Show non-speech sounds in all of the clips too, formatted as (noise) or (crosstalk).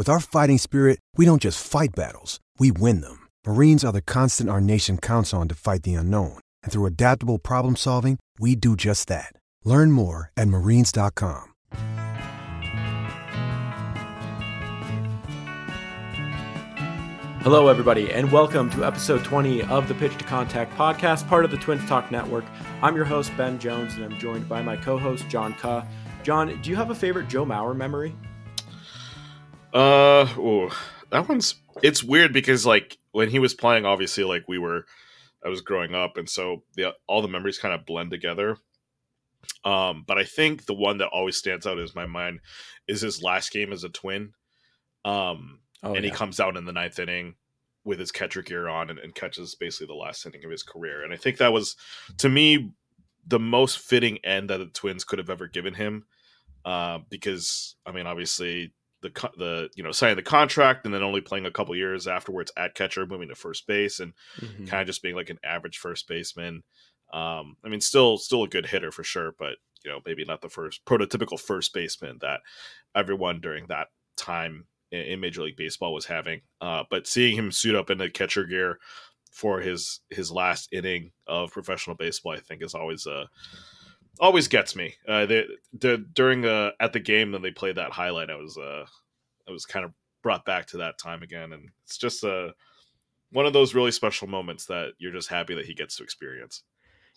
With our fighting spirit, we don't just fight battles, we win them. Marines are the constant our nation counts on to fight the unknown. And through adaptable problem solving, we do just that. Learn more at marines.com. Hello, everybody, and welcome to episode 20 of the Pitch to Contact podcast, part of the Twins Talk Network. I'm your host, Ben Jones, and I'm joined by my co host, John Ka. John, do you have a favorite Joe Mauer memory? Uh, ooh, that one's it's weird because like when he was playing, obviously, like we were, I was growing up, and so the all the memories kind of blend together. Um, but I think the one that always stands out in my mind is his last game as a twin. Um, Oh, and he comes out in the ninth inning with his catcher gear on and, and catches basically the last inning of his career. And I think that was, to me, the most fitting end that the Twins could have ever given him. Uh, because I mean, obviously the the you know signing the contract and then only playing a couple years afterwards at catcher, moving to first base, and Mhm. kind of just being like an average first baseman. Um, I mean, still still a good hitter for sure, but you know maybe not the first prototypical first baseman that everyone during that time in, in Major League Baseball was having. Uh, but seeing him suit up in the catcher gear for his his last inning of professional baseball, I think is always uh always gets me. Uh, the, the during uh at the game when they played that highlight, I was uh I was kind of brought back to that time again, and it's just a one of those really special moments that you're just happy that he gets to experience.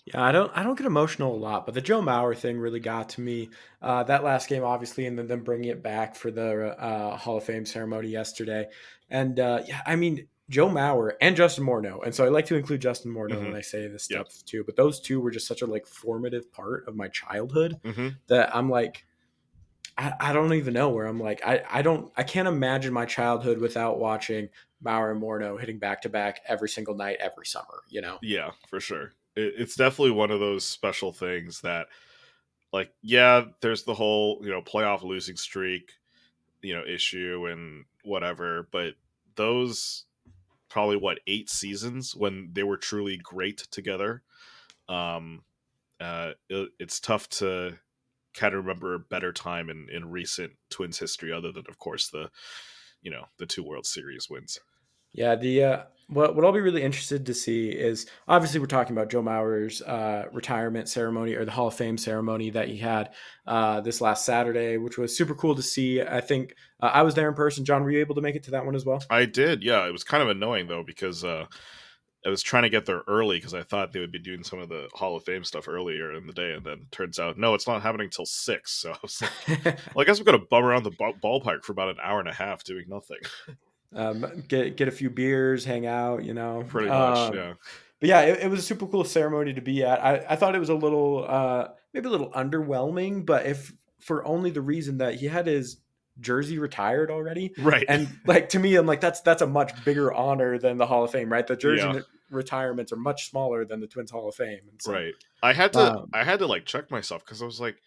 Yeah, I don't I don't get emotional a lot, but the Joe Mauer thing really got to me. Uh, that last game, obviously, and then them bringing it back for the uh, Hall of Fame ceremony yesterday. And uh, yeah, I mean Joe Mauer and Justin Morneau, and so I like to include Justin Morneau when Mhm. I say this Yep. stuff too. But those two were just such a like formative part of my childhood Mm-hmm. that I'm like, I, I don't even know where I'm like I I don't I can't imagine my childhood without watching Mauer and Morneau hitting back to back every single night every summer. You know. Yeah, for sure. It, it's definitely one of those special things that, like, yeah, there's the whole you know playoff losing streak, you know, issue and whatever, but those probably what eight seasons when they were truly great together. Um, uh, it, it's tough to kind of remember a better time in in recent Twins history, other than of course the, you know, the two World Series wins. Yeah, the uh, what what I'll be really interested to see is obviously we're talking about Joe Mauer's uh, retirement ceremony or the Hall of Fame ceremony that he had uh, this last Saturday, which was super cool to see. I think uh, I was there in person. John, were you able to make it to that one as well? I did, yeah. It was kind of annoying though because uh, I was trying to get there early because I thought they would be doing some of the Hall of Fame stuff earlier in the day, and then turns out no, it's not happening till six. So I was like, (laughs) well, I guess I'm gonna bum around the ballpark for about an hour and a half doing nothing. (laughs) um, get get a few beers, hang out, you know. Pretty much, Um, yeah. But yeah, it, it was a super cool ceremony to be at. I, I thought it was a little uh, maybe a little underwhelming, but if for only the reason that he had his jersey retired already. Right. And like to me, I'm like that's that's a much bigger honor than the Hall of Fame, right? The jersey Yeah. retirements are much smaller than the Twins Hall of Fame. And so, right. I had to Um, I had to like check myself because I was like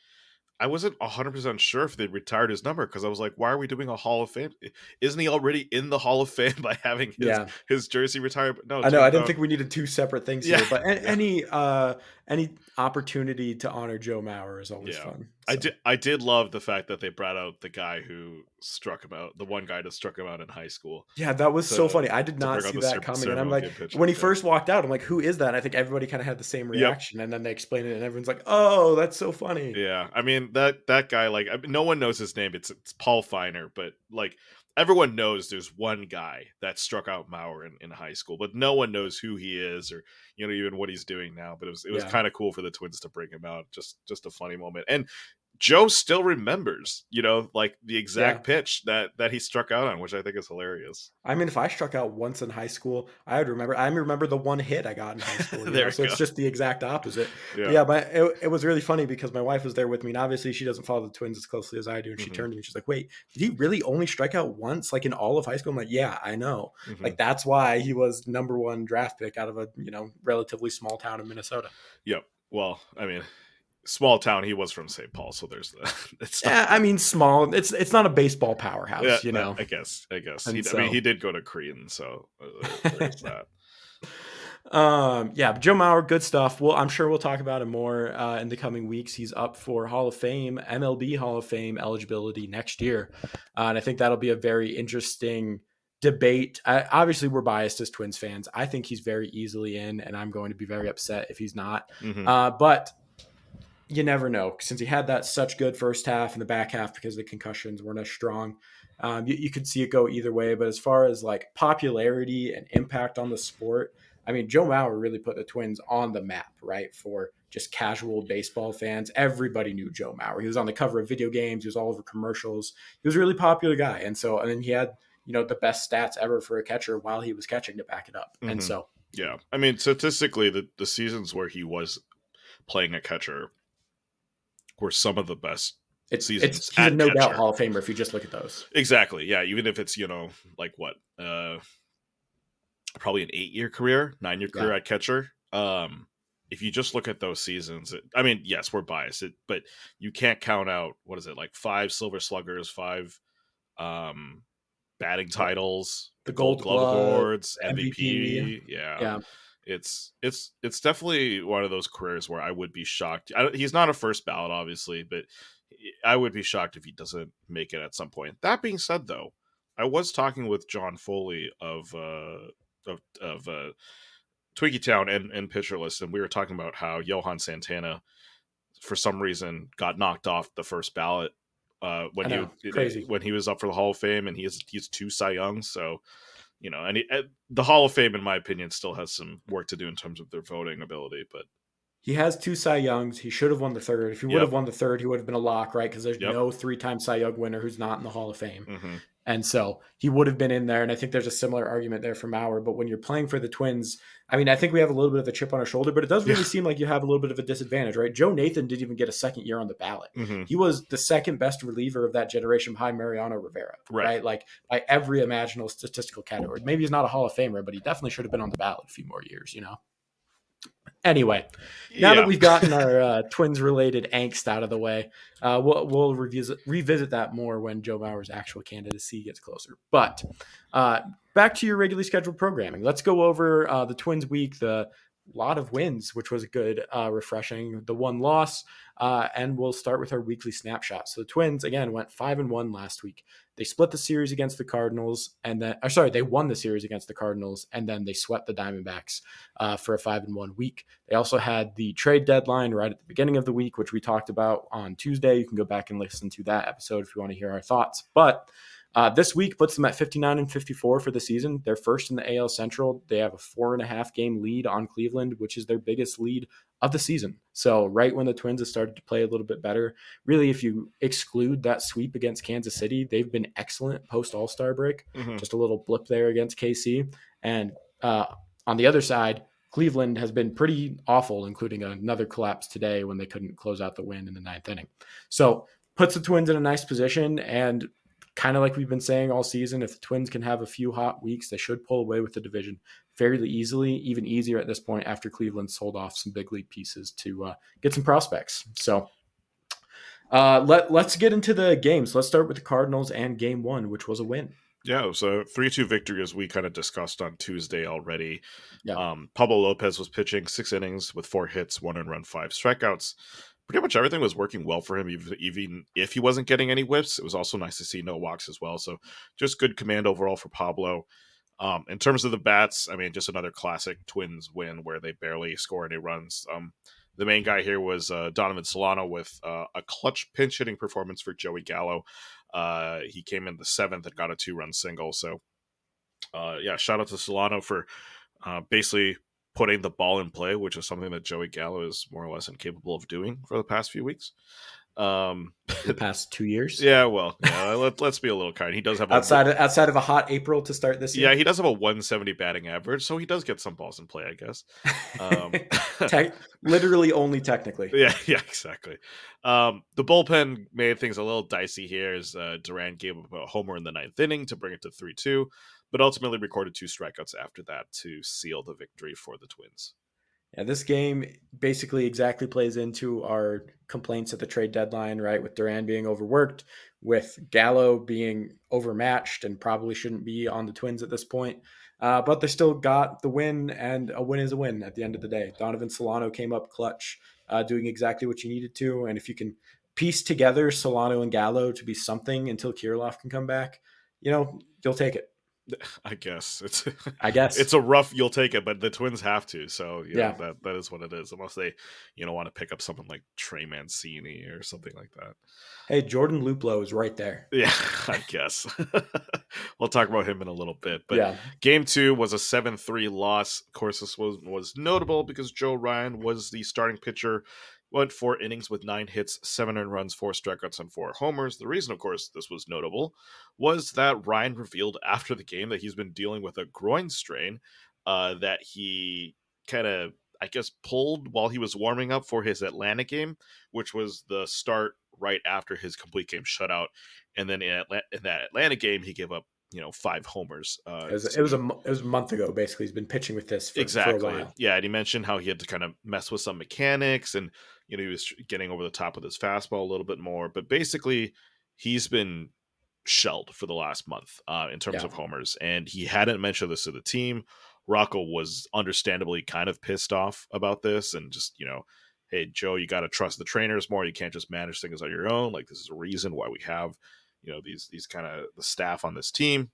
I wasn't 100% sure if they retired his number because I was like why are we doing a Hall of Fame? Isn't he already in the Hall of Fame (laughs) by having his Yeah. his jersey retired? No, I know. I didn't think we needed two separate things Yeah, here, but (laughs) yeah. any uh any opportunity to honor Joe Mauer is always Yeah. fun. I did. I did love the fact that they brought out the guy who struck him out, the one guy that struck him out in high school. Yeah, that was so funny. I did not see that coming, and I'm like, when he there. first walked out, I'm like, who is that? And I think everybody kind of had the same Yep. reaction, and then they explained it, and everyone's like, oh, that's so funny. Yeah, I mean that that guy, like, I mean, no one knows his name. It's it's Paul Feiner, but like everyone knows there's one guy that struck out Mauer in, in high school, but no one knows who he is or you know even what he's doing now. But it was it was Yeah. kind of cool for the Twins to bring him out. Just just a funny moment, and Joe still remembers, you know, like the exact pitch that that he struck out on, which I think is hilarious. I mean, if I struck out once in high school, I would remember. I remember the one hit I got in high school. (laughs) There so it's just the exact opposite. Yeah, Yeah, but it, it was really funny because my wife was there with me, and obviously she doesn't follow the Twins as closely as I do. And she Mhm. turned to me, and she's like, "Wait, did he really only strike out once, like in all of high school?" I'm like, "Yeah, I know. Mhm. Like that's why he was number one draft pick out of a you know relatively small town in Minnesota." yep. Well, I mean, small town. He was from St. Paul, so there's the. (laughs) It's not- Yeah, I mean, small. It's it's not a baseball powerhouse, Yeah, you know. I guess. I guess. He, I mean, he did go to Cretin, so uh, there's that. (laughs) Um, yeah, Joe Mauer, good stuff. Well, I'm sure we'll talk about him more uh, in the coming weeks. He's up for Hall of Fame, MLB Hall of Fame eligibility next year, uh, and I think that'll be a very interesting debate. I, obviously, we're biased as Twins fans. I think he's very easily in, and I'm going to be very upset if he's not. Mhm. Uh, but you never know since he had that such good first half and the back half because the concussions weren't as strong. Um, you, you could see it go either way. But as far as like popularity and impact on the sport, I mean, Joe Mauer really put the Twins on the map, right? For just casual baseball fans. Everybody knew Joe Mauer. He was on the cover of video games, he was all over commercials. He was a really popular guy. And so, and then he had, you know, the best stats ever for a catcher while he was catching to back it up. And Mhm. so, Yeah, I mean, statistically, the the seasons where he was playing a catcher were some of the best. it's, Seasons it's he's a no doubt. Hall of Famer if you just look at those. Exactly. Yeah, even if it's you know like what, uh, probably an eight year career, nine year Yeah. career at catcher. Um, if you just look at those seasons, it, I mean, yes, we're biased, it, but you can't count out what is it like five Silver Sluggers, five um batting titles, The Gold Glove Glove, awards, MVP. MVP. Yeah. Yeah. It's it's it's definitely one of those careers where I would be shocked. I, he's not a first ballot, obviously, but I would be shocked if he doesn't make it at some point. That being said, though, I was talking with John Foley of uh, of of uh, Twinkie Town and and Pitcher List, and we were talking about how Johan Santana, for some reason, got knocked off the first ballot uh, when know, he when he was up for the Hall of Fame, and he's he's two Cy Youngs, so you know, and he, uh, the Hall of Fame, in my opinion, still has some work to do in terms of their voting ability. But He has two Cy Youngs. He should have won the third. If he would Yep. have won the third, he would have been a lock, right? Because there's Yep. no three-time Cy Young winner who's not in the Hall of Fame. mhm. And so he would have been in there. And I think there's a similar argument there for Mauer. But when you're playing for the Twins, I mean, I think we have a little bit of a chip on our shoulder, but it does really Yeah. seem like you have a little bit of a disadvantage, right? Joe Nathan didn't even get a second year on the ballot. Mhm. He was the second best reliever of that generation behind Mariano Rivera, Right. right? Like by every imaginable statistical category. Maybe he's not a Hall of Famer, but he definitely should have been on the ballot a few more years, you know? Anyway, now Yeah. that we've gotten our uh, (laughs) twins related angst out of the way, uh, we'll, we'll revisit, revisit that more when Joe Mauer's actual candidacy gets closer. But uh, back to your regularly scheduled programming. Let's go over uh, the Twins week, the lot of wins, which was good, uh, refreshing, the one loss, uh, and we'll start with our weekly snapshot. So the Twins again went five and one last week. They split the series against the Cardinals, and then, or sorry, they won the series against the Cardinals, and then they swept the Diamondbacks uh, for a five and one week. They also had the trade deadline right at the beginning of the week, which we talked about on Tuesday. You can go back and listen to that episode if you want to hear our thoughts. But uh, this week puts them at 59 and 54 for the season. They're first in the AL Central. They have a four and a half game lead on Cleveland, which is their biggest lead of the season. So, right when the Twins have started to play a little bit better, really, if you exclude that sweep against Kansas City, they've been excellent post All Star break Mhm. just a little blip there against KC. And uh, on the other side, Cleveland has been pretty awful, including another collapse today when they couldn't close out the win in the ninth inning. So puts the Twins in a nice position. And kind of like we've been saying all season, if the Twins can have a few hot weeks, they should pull away with the division fairly easily, even easier at this point after Cleveland sold off some big league pieces to uh, get some prospects. So uh, let, let's get into the games. Let's start with the Cardinals and game one, which was a win. Yeah, so three two victory as we kind of discussed on Tuesday already. Yeah. Um, Pablo Lopez was pitching six innings with four hits, one and run, five strikeouts. Pretty much everything was working well for him, even if he wasn't getting any whiffs. It was also nice to see no walks as well. So just good command overall for Pablo. Um, in terms of the bats, I mean, just another classic Twins win where they barely score any runs. Um, the main guy here was uh, Donovan Solano with uh, a clutch pinch hitting performance for Joey Gallo. Uh, he came in the seventh and got a two run single. So, uh, yeah, shout out to Solano for uh, basically putting the ball in play, which is something that Joey Gallo is more or less incapable of doing for the past few weeks. Um, the past two years. Yeah, well, yeah, let, us be a little kind. He does have outside a, of, outside of a hot April to start this year. Yeah, he does have a 170 batting average, so he does get some balls in play, I guess. Um, (laughs) Te- literally only technically. Yeah, (laughs) yeah, exactly. Um, the bullpen made things a little dicey here as uh, Duran gave up a homer in the ninth inning to bring it to three two, but ultimately recorded two strikeouts after that to seal the victory for the Twins. Yeah, this game basically exactly plays into our complaints at the trade deadline, right? With Duran being overworked, with Gallo being overmatched and probably shouldn't be on the Twins at this point. Uh, but they still got the win, and a win is a win at the end of the day. Donovan Solano came up clutch, uh, doing exactly what you needed to. And if you can piece together Solano and Gallo to be something until Kirilloff can come back, you know, you'll take it. (laughs) I guess it's. (laughs) I guess it's a rough. You'll take it, but the Twins have to. So yeah, that that is what it is. Unless they, you know, want to pick up someone like Trey Mancini or something like that. Hey, Jordan Luplow is right there. Yeah, (laughs) I guess. we'll talk about him in a little bit. But yeah. game two was a seven three loss. Of course, this was was notable because Joe Ryan was the starting pitcher went four innings with nine hits, seven earned runs, four strikeouts, and four homers. The reason, of course, this was notable was that Ryan revealed after the game that he's been dealing with a groin strain uh, that he kind of, I guess, pulled while he was warming up for his Atlanta game, which was the start right after his complete game shutout. And then in, Atlanta, in that Atlanta game, he gave up you know five homers. Uh, it, was, it was a it was a month ago. Basically, he's been pitching with this for, exactly. For a while. Yeah, and he mentioned how he had to kind of mess with some mechanics, and you know he was getting over the top with his fastball a little bit more. But basically, he's been shelled for the last month uh, in terms yeah. of homers, and he hadn't mentioned this to the team. Rocco was understandably kind of pissed off about this, and just you know. Hey Joe, you got to trust the trainers more. You can't just manage things on your own. Like this is a reason why we have you know these these kind of the staff on this team.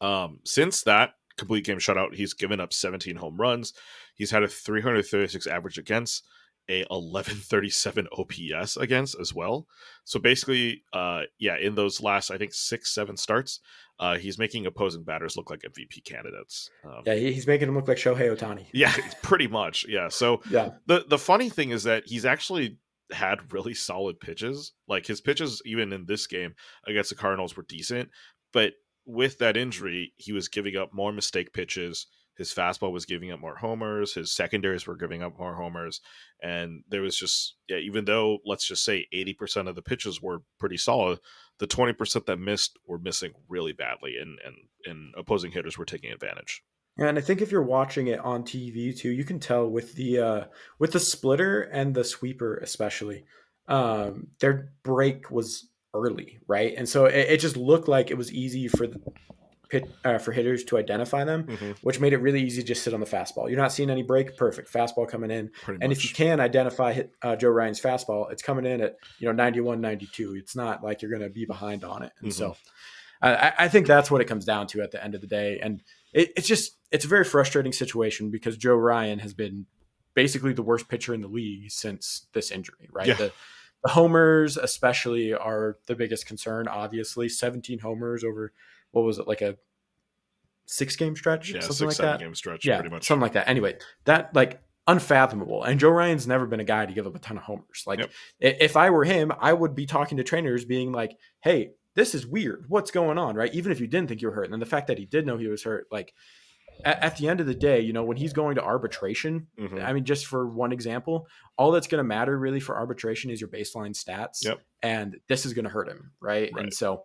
Um, since that complete game shutout, he's given up 17 home runs. He's had a 336 average against, a 1137 OPS against as well. So basically, uh, yeah, in those last I think six seven starts, uh, he's making opposing batters look like MVP candidates. Um, yeah, he's making them look like Shohei Ohtani. Yeah, (laughs) pretty much. Yeah. So yeah, the the funny thing is that he's actually had really solid pitches. Like his pitches, even in this game against the Cardinals, were decent. But with that injury, he was giving up more mistake pitches. His fastball was giving up more homers. His secondaries were giving up more homers. And there was just, yeah, even though let's just say 80% of the pitches were pretty solid, the 20% that missed were missing really badly. And, and, and opposing hitters were taking advantage. And I think if you're watching it on TV too, you can tell with the uh, with the splitter and the sweeper especially, um, their break was early, right? And so it, it just looked like it was easy for the pit, uh, for hitters to identify them, mm-hmm. which made it really easy to just sit on the fastball. You're not seeing any break, perfect fastball coming in. Pretty and much. if you can identify hit, uh, Joe Ryan's fastball, it's coming in at you know 91, 92. It's not like you're going to be behind on it. And mm-hmm. so I, I think that's what it comes down to at the end of the day. And it, it's just it's a very frustrating situation because Joe Ryan has been basically the worst pitcher in the league since this injury, right? Yeah. The, the homers, especially, are the biggest concern. Obviously, 17 homers over what was it like a six game stretch, yeah, something six, like that. Game stretch, yeah, pretty much, something like that. Anyway, that like unfathomable. And Joe Ryan's never been a guy to give up a ton of homers. Like, yep. if I were him, I would be talking to trainers, being like, "Hey, this is weird. What's going on, right? Even if you didn't think you were hurt, and then the fact that he did know he was hurt, like at, at the end of the day, you know, when he's going to arbitration, mm-hmm. I mean, just for one example, all that's going to matter really for arbitration is your baseline stats, yep. and this is going to hurt him, right? right? And so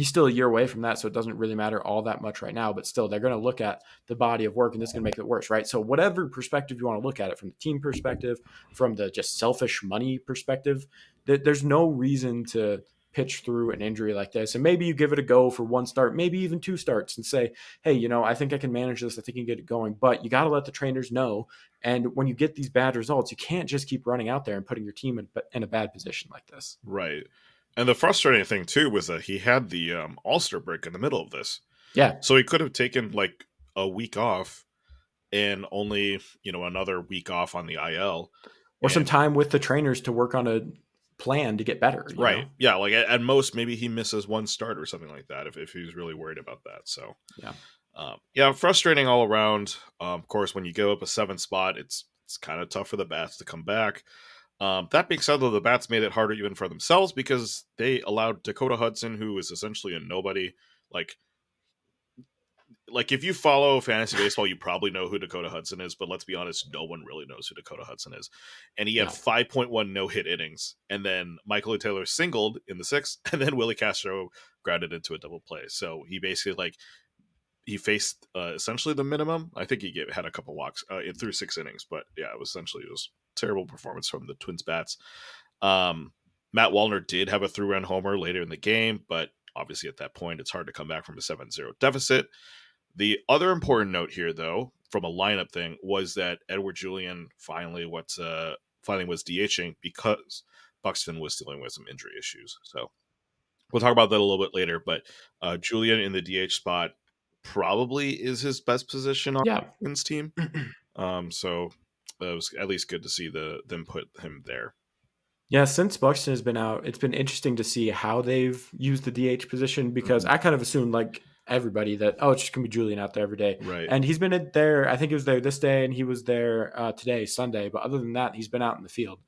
he's still a year away from that, so it doesn't really matter all that much right now. But still, they're going to look at the body of work, and this is going to make it worse, right? So whatever perspective you want to look at it, from the team perspective, from the just selfish money perspective, th- there's no reason to pitch through an injury like this. And maybe you give it a go for one start, maybe even two starts, and say, hey, you know, I think I can manage this. I think I can get it going. But you got to let the trainers know. And when you get these bad results, you can't just keep running out there and putting your team in, in a bad position like this. Right. And the frustrating thing too was that he had the um, All Star break in the middle of this. Yeah. So he could have taken like a week off and only, you know, another week off on the IL. Or and, some time with the trainers to work on a plan to get better. Right. Know? Yeah. Like at, at, most, maybe he misses one start or something like that if, if he's really worried about that. So, yeah. Um, yeah, frustrating all around. Um, of course, when you go up a seven spot, it's it's kind of tough for the bats to come back. Um, that being said, though, the bats made it harder even for themselves because they allowed Dakota Hudson, who is essentially a nobody, like like if you follow fantasy baseball, you probably know who Dakota Hudson is, but let's be honest, no one really knows who Dakota Hudson is. And he had no. 5.1 no hit innings, and then Michael Taylor singled in the sixth, (laughs) and then Willi Castro grounded into a double play. So he basically like he faced uh, essentially the minimum. I think he gave, had a couple walks uh, through six innings, but yeah, it was essentially it was terrible performance from the Twins bats. Um, Matt Wallner did have a three run homer later in the game, but obviously at that point it's hard to come back from a 7-0 deficit. The other important note here, though, from a lineup thing, was that Edouard Julien finally what's uh finally was DHing because Buxton was dealing with some injury issues. So we'll talk about that a little bit later. But uh, Julien in the DH spot probably is his best position on yeah. Twins team. (clears throat) um, so it was at least good to see the them put him there. Yeah, since Buxton has been out, it's been interesting to see how they've used the DH position because mm-hmm. I kind of assumed like everybody that oh it's just gonna be Julien out there every day. Right. And he's been there. I think he was there this day and he was there uh, today, Sunday. But other than that, he's been out in the field.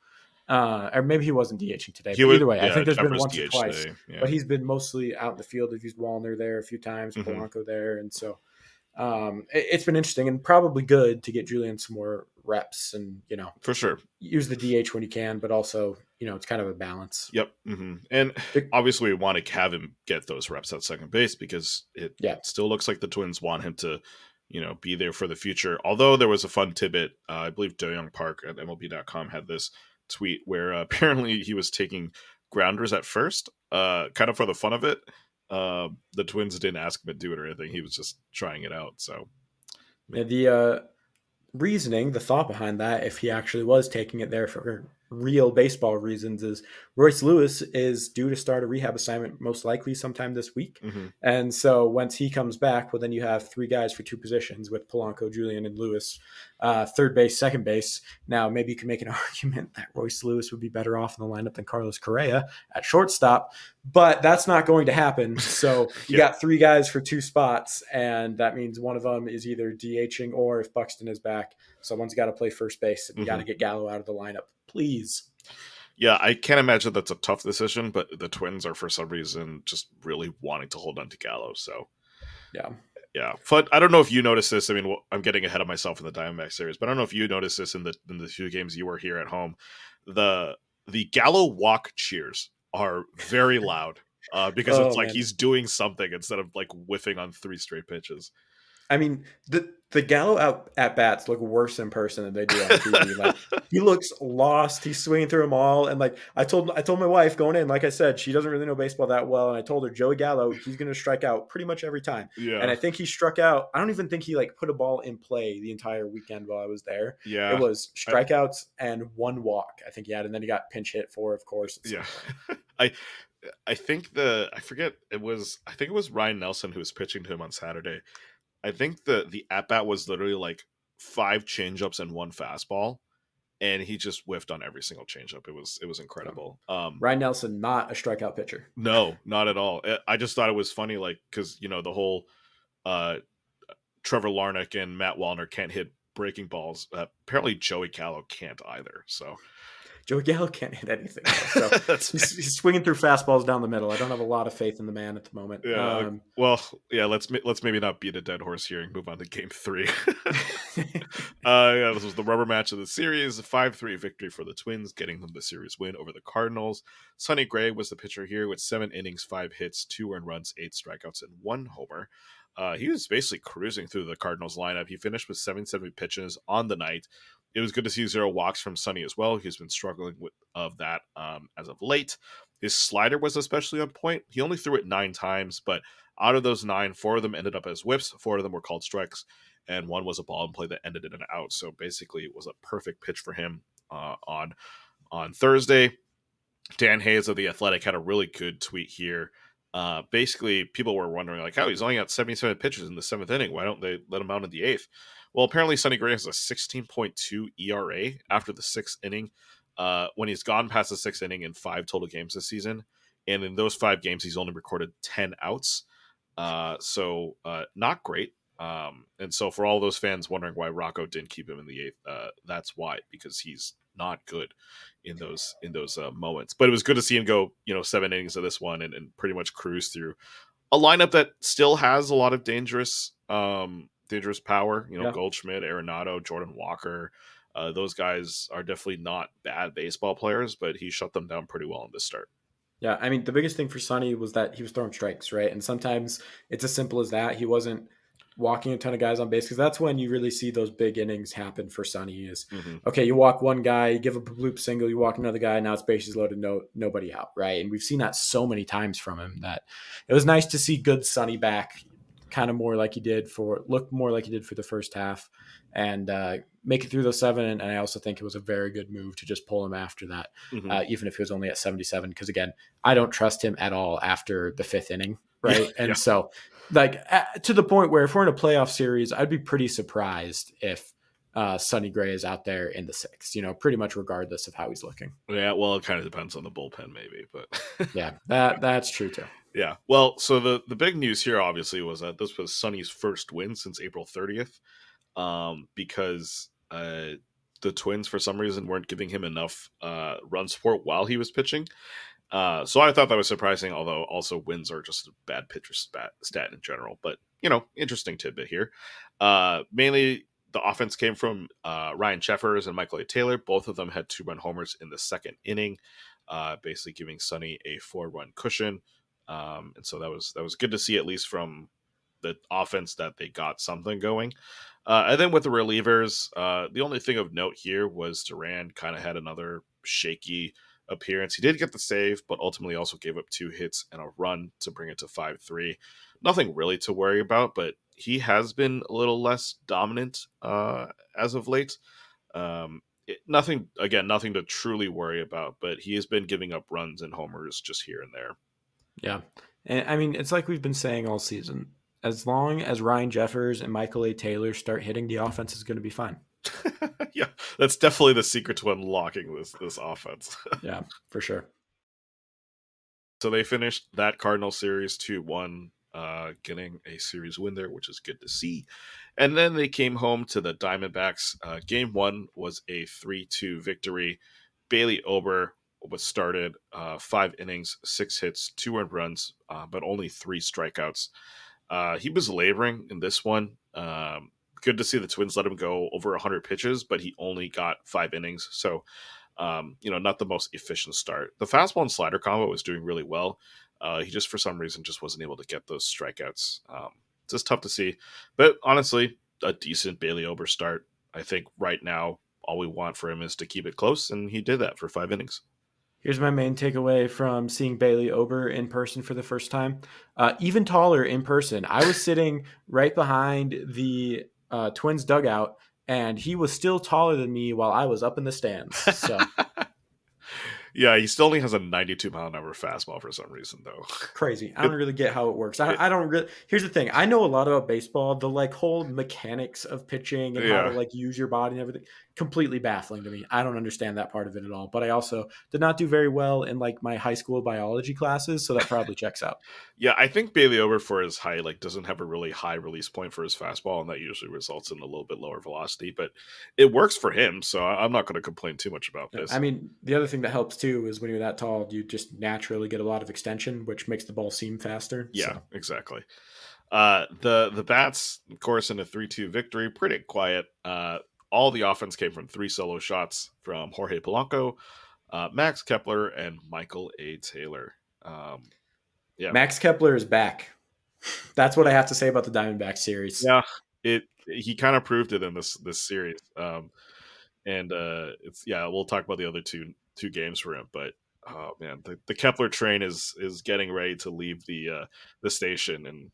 Uh, or maybe he wasn't DHing today. He either way, yeah, I think there's been once DH or twice. Yeah. But he's been mostly out in the field. He's used Wallner there a few times, mm-hmm. Polanco there, and so um, it, has been interesting and probably good to get Julien some more reps and you know for sure use the DH when you can, but also you know it's kind of a balance. Yep, mm-hmm. and obviously we want to have him get those reps at second base because it yeah. still looks like the Twins want him to you know be there for the future. Although there was a fun tidbit, uh, I believe Do-Hyoung Park at MLB.com had this tweet where uh, (laughs) apparently he was taking grounders at first, uh, kind of for the fun of it. Uh, the Twins didn't ask him to do it or anything; he was just trying it out. So, yeah, the uh, reasoning, the thought behind that, if he actually was taking it there for real baseball reasons is Royce Lewis is due to start a rehab assignment most likely sometime this week. Mm-hmm. And so once he comes back, well, then you have three guys for two positions with Polanco, Julien, and Lewis, uh, third base, second base. Now, maybe you can make an (laughs) argument that Royce Lewis would be better off in the lineup than Carlos Correa at shortstop, but that's not going to happen. (laughs) So you yeah. got three guys for two spots, and that means one of them is either DHing or if Buxton is back, someone's got to play first base and you mm-hmm. got to get Gallo out of the lineup please. Yeah, I can't imagine that's a tough decision, but the Twins are for some reason just really wanting to hold on to Gallo. So, yeah, yeah. But I don't know if you noticed this. I mean, well, I'm getting ahead of myself in the Diamondback series, but I don't know if you noticed this in the in the few games you were here at home. The the Gallo walk cheers are very loud uh, because oh, it's like man. he's doing something instead of like whiffing on three straight pitches. I mean, the the Gallo out at bats look worse in person than they do on TV. like (laughs) he looks lost. He's swinging through them all, and like I told I told my wife going in, like I said, she doesn't really know baseball that well, and I told her Joey Gallo, he's going to strike out pretty much every time. Yeah. And I think he struck out. I don't even think he like put a ball in play the entire weekend while I was there. Yeah. It was strikeouts I, and one walk. I think he had, and then he got pinch hit for, of course. Yeah. (laughs) I. I think the I forget it was I think it was Ryne Nelson who was pitching to him on Saturday I think the the at bat was literally like five changeups and one fastball, and he just whiffed on every single changeup. It was it was incredible. Um, Ryne Nelson, not a strikeout pitcher. No, not at all. I just thought it was funny, like because you know the whole uh, Trevor Larnach and Matt Wallner can't hit breaking balls. Uh, apparently, Joey Gallo can't either. So Joey Gallo can't hit anything. So (laughs) he's, he's, swinging through fastballs down the middle. I don't have a lot of faith in the man at the moment. Yeah. Um, well, yeah. Let's let's maybe not beat a dead horse here and move on to Game Three. (laughs) (laughs) uh, yeah, this was the rubber match of the series. A five-three victory for the Twins, getting them the series win over the Cardinals. Sonny Gray was the pitcher here with seven innings, five hits, two earned runs, eight strikeouts, and one homer. Uh, he was basically cruising through the Cardinals lineup. He finished with 77 pitches on the night it was good to see zero walks from Sonny as well. He's been struggling with of that um, as of late. His slider was especially on point. He only threw it nine times, but out of those nine, four of them ended up as whiffs, four of them were called strikes, and one was a ball and play that ended in an out. So basically, it was a perfect pitch for him uh, on on Thursday. Dan Hayes of the Athletic had a really good tweet here. Uh, basically, people were wondering like, "How oh, he's only got 77 pitches in the seventh inning? Why don't they let him out in the eighth? Well, apparently, Sonny Gray has a 16.2 ERA after the sixth inning. Uh, when he's gone past the sixth inning in five total games this season, and in those five games, he's only recorded 10 outs. Uh, so uh, not great. Um, and so for all those fans wondering why Rocco didn't keep him in the eighth, uh, that's why because he's not good in those in those uh, moments. But it was good to see him go, you know, seven innings of this one and, and pretty much cruise through a lineup that still has a lot of dangerous um, dangerous power. You know, yeah. Goldschmidt, Arenado, Jordan Walker. Uh, those guys are definitely not bad baseball players, but he shut them down pretty well in this start. Yeah, I mean, the biggest thing for Sonny was that he was throwing strikes, right? And sometimes it's as simple as that. He wasn't walking a ton of guys on base because that's when you really see those big innings happen for Sonny. Is mm-hmm. okay, you walk one guy, you give a bloop single, you walk another guy, now it's bases loaded, no nobody out, right? And we've seen that so many times from him that it was nice to see good Sonny back, kind of more like he did for look more like he did for the first half, and uh, make it through those seven. And, I also think it was a very good move to just pull him after that, mm-hmm. uh, even if he was only at seventy seven. Because again, I don't trust him at all after the fifth inning right? And yeah. so like to the point where if we're in a playoff series, I'd be pretty surprised if uh, Sonny Gray is out there in the sixth. You know, pretty much regardless of how he's looking. Yeah, well, it kind of depends on the bullpen, maybe, but yeah, (laughs) that that's true too. Yeah, well, so the the big news here obviously was that this was Sonny's first win since April 30th, um, because uh, the Twins for some reason weren't giving him enough uh, run support while he was pitching. Uh, so I thought that was surprising, although also wins are just a bad pitcher stat, in general. But, you know, interesting tidbit here. Uh, mainly the offense came from uh, Ryan Jeffers and Michael A. Taylor. Both of them had two run homers in the second inning, uh, basically giving Sonny a four run cushion. Um, and so that was that was good to see at least from the offense that they got something going. Uh, and then with the relievers, uh, the only thing of note here was Duran kind of had another shaky appearance. He did get the save, but ultimately also gave up two hits and a run to bring it to 5 3. Nothing really to worry about, but he has been a little less dominant uh, as of late. Um, it, nothing, again, nothing to truly worry about, but he has been giving up runs and homers just here and there. Yeah. And I mean, it's like we've been saying all season. As long as Ryan Jeffers and Michael A. Taylor start hitting, the offense is going to be fine. (laughs) yeah, that's definitely the secret to unlocking this this offense. (laughs) yeah, for sure. So they finished that Cardinal series 2 1, uh, getting a series win there, which is good to see. And then they came home to the Diamondbacks. Uh, game one was a 3 2 victory. Bailey Ober was started uh, five innings, six hits, two earned runs, uh, but only three strikeouts. Uh, he was laboring in this one. Um, good to see the Twins let him go over 100 pitches, but he only got five innings. So, um, you know, not the most efficient start. The fastball and slider combo was doing really well. Uh, he just, for some reason, just wasn't able to get those strikeouts. Um, it's just tough to see. But honestly, a decent Bailey Ober start. I think right now, all we want for him is to keep it close, and he did that for five innings. Here's my main takeaway from seeing Bailey Ober in person for the first time. Uh, even taller in person. I was sitting right behind the uh, Twins dugout, and he was still taller than me while I was up in the stands. So. (laughs) yeah, he still only has a 92 mile an hour fastball for some reason, though. Crazy. I don't really get how it works. I, I, don't really. Here's the thing. I know a lot about baseball. The like whole mechanics of pitching and yeah. how to like use your body and everything completely baffling to me. I don't understand that part of it at all. But I also did not do very well in like my high school biology classes, so that probably checks out. (laughs) Yeah, I think Bailey Ober for his height like doesn't have a really high release point for his fastball, and that usually results in a little bit lower velocity. But it works for him, so I'm not going to complain too much about this. I mean, the other thing that helps too is when you're that tall, you just naturally get a lot of extension, which makes the ball seem faster. Yeah, so. exactly. Uh, the the bats, of course, in a three two victory, pretty quiet. Uh, all the offense came from three solo shots from Jorge Polanco, uh, Max Kepler, and Michael A. Taylor. Um, yeah, Max Kepler is back. That's what I have to say about the Diamondback series. Yeah, it he kind of proved it in this this series. Um, and uh, it's yeah, we'll talk about the other two two games for him, but oh man, the, the Kepler train is is getting ready to leave the uh, the station, and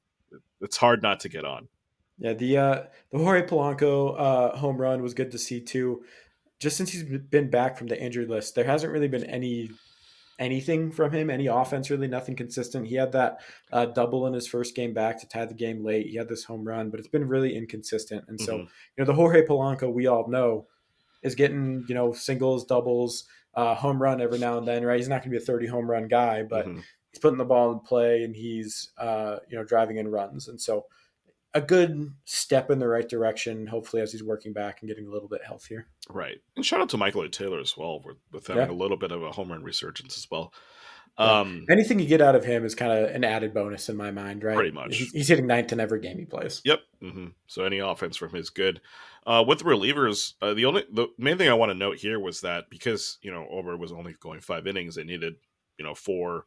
it's hard not to get on. Yeah, the uh, the Jorge Polanco uh, home run was good to see too. Just since he's been back from the injured list, there hasn't really been any anything from him, any offense, really nothing consistent. He had that uh, double in his first game back to tie the game late. He had this home run, but it's been really inconsistent. And so, mm-hmm. you know, the Jorge Polanco we all know is getting, you know, singles, doubles, uh, home run every now and then, right? He's not going to be a 30 home run guy, but mm-hmm. he's putting the ball in play and he's, uh, you know, driving in runs. And so, a good step in the right direction, hopefully, as he's working back and getting a little bit healthier. Right. And shout out to Michael A. Taylor as well with, with having yeah. a little bit of a home run resurgence as well. Um, yeah. Anything you get out of him is kind of an added bonus in my mind, right? Pretty much. He's, he's hitting ninth in every game he plays. Yep. Mm-hmm. So any offense from him is good. Uh, with the relievers, uh, the only the main thing I want to note here was that because you know Ober was only going five innings, they needed you know four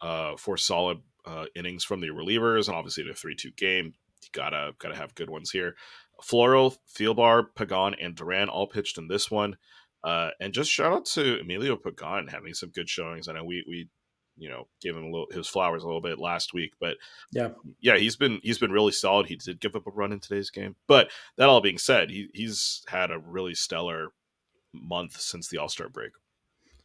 uh, four solid uh, innings from the relievers, and obviously the three two game you gotta gotta have good ones here. Floro, Thielbar, Pagan, and Duran all pitched in this one. Uh, and just shout out to Emilio Pagan having some good showings. I know we we you know gave him a little his flowers a little bit last week, but yeah, yeah, he's been he's been really solid. He did give up a run in today's game, but that all being said, he he's had a really stellar month since the All Star break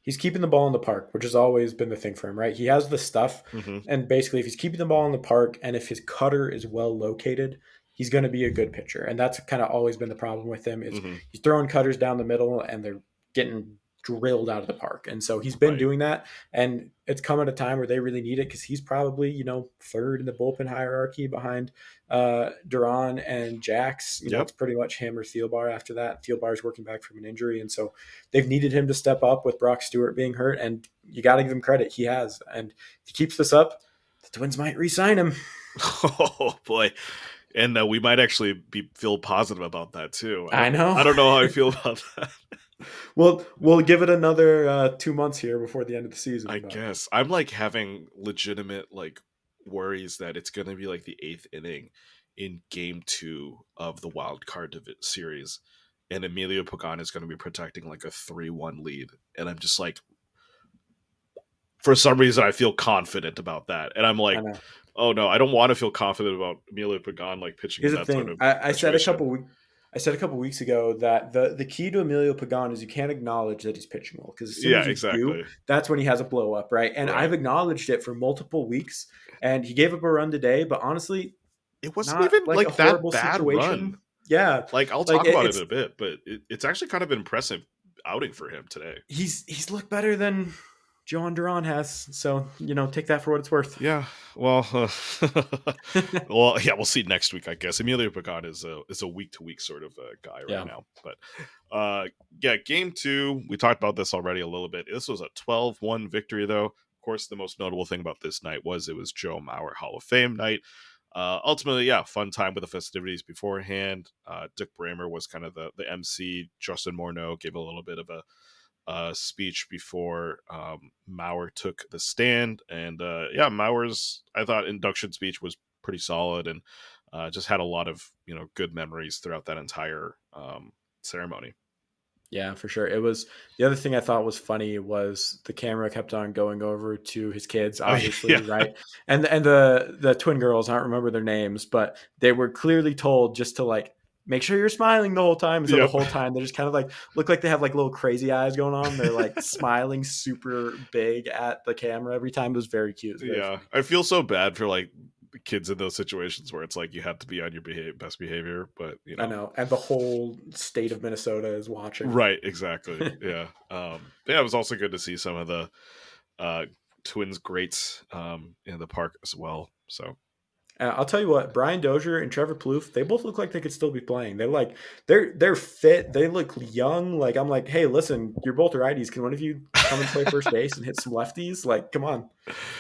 he's keeping the ball in the park, which has always been the thing for him, right? He has the stuff, mm-hmm. and basically, if he's keeping the ball in the park and if his cutter is well located, he's going to be a good pitcher. And that's kind of always been the problem with him is mm-hmm. he's throwing cutters down the middle and they're getting drilled out of the park. And so he's been right. doing that. And it's come at a time where they really need it because he's probably, you know, third in the bullpen hierarchy behind uh, Duran and Jax. You yep. know, it's pretty much him or Thielbar after that. Thielbar is working back from an injury. And so they've needed him to step up with Brock Stewart being hurt. And you got to give him credit. He has. And if he keeps this up, the Twins might re sign him. (laughs) Oh, boy and uh, we might actually be feel positive about that too. I, I know. I don't know how I feel (laughs) about that (laughs) well, we'll give it another uh, two months here before the end of the season. I but. guess I'm like having legitimate like worries that it's going to be like the eighth inning in Game Two of the wild card series, and Emilio Pagan is going to be protecting like a three-one lead, and I'm just like, for some reason, I feel confident about that, and I'm like. Oh no, I don't want to feel confident about Emilio Pagan like pitching. Here's the thing: I, I said a couple weeks I said a couple weeks ago that the the key to Emilio Pagan is you can't acknowledge that he's pitching well because as soon yeah, exactly. Do, that's when he has a blow up, right? And right. I've acknowledged it for multiple weeks, and he gave up a run today, but honestly, it wasn't even like, like that bad situation. run. Yeah, like I'll talk like, about it, it in a bit, but it, it's actually kind of an impressive outing for him today. He's he's looked better than Jhoan Duran has. So, you know, take that for what it's worth. Yeah. Well, uh, (laughs) well, yeah, we'll see next week, I guess. Emilio Pagan is a is a week to week sort of guy right yeah. now. But uh yeah, game two, we talked about this already a little bit. This was a 12-1 victory though. Of course, the most notable thing about this night was it was Joe Mauer Hall of Fame night. Uh, ultimately, yeah, fun time with the festivities beforehand. Uh, Dick Bremer was kind of the, the MC. Justin Morneau gave a little bit of a uh, speech before um, Mauer took the stand. And uh, yeah, Mauer's I thought induction speech was pretty solid and uh, just had a lot of you know good memories throughout that entire um, ceremony. Yeah, for sure. It was the other thing I thought was funny was the camera kept on going over to his kids, (laughs) obviously, oh, yeah. right? And and the the twin girls, I don't remember their names, but they were clearly told just to like make sure you're smiling the whole time. So yep. the whole time they're just kind of like look like they have like little crazy eyes going on. They're like (laughs) smiling super big at the camera every time. It was very cute. Was very yeah, funny. I feel so bad for like kids in those situations where it's like you have to be on your behave, best behavior, but you know. I know, and the whole state of Minnesota is watching. Right, exactly. (laughs) yeah, um, yeah. It was also good to see some of the uh, Twins greats um, in the park as well. So uh, I'll tell you what, Brian Dozier and Trevor Plouffe, they both look like they could still be playing. They're like they're they're fit. They look young. Like I'm like, hey, listen, you're both righties. Can one of you come and play first base and hit some lefties? Like, come on.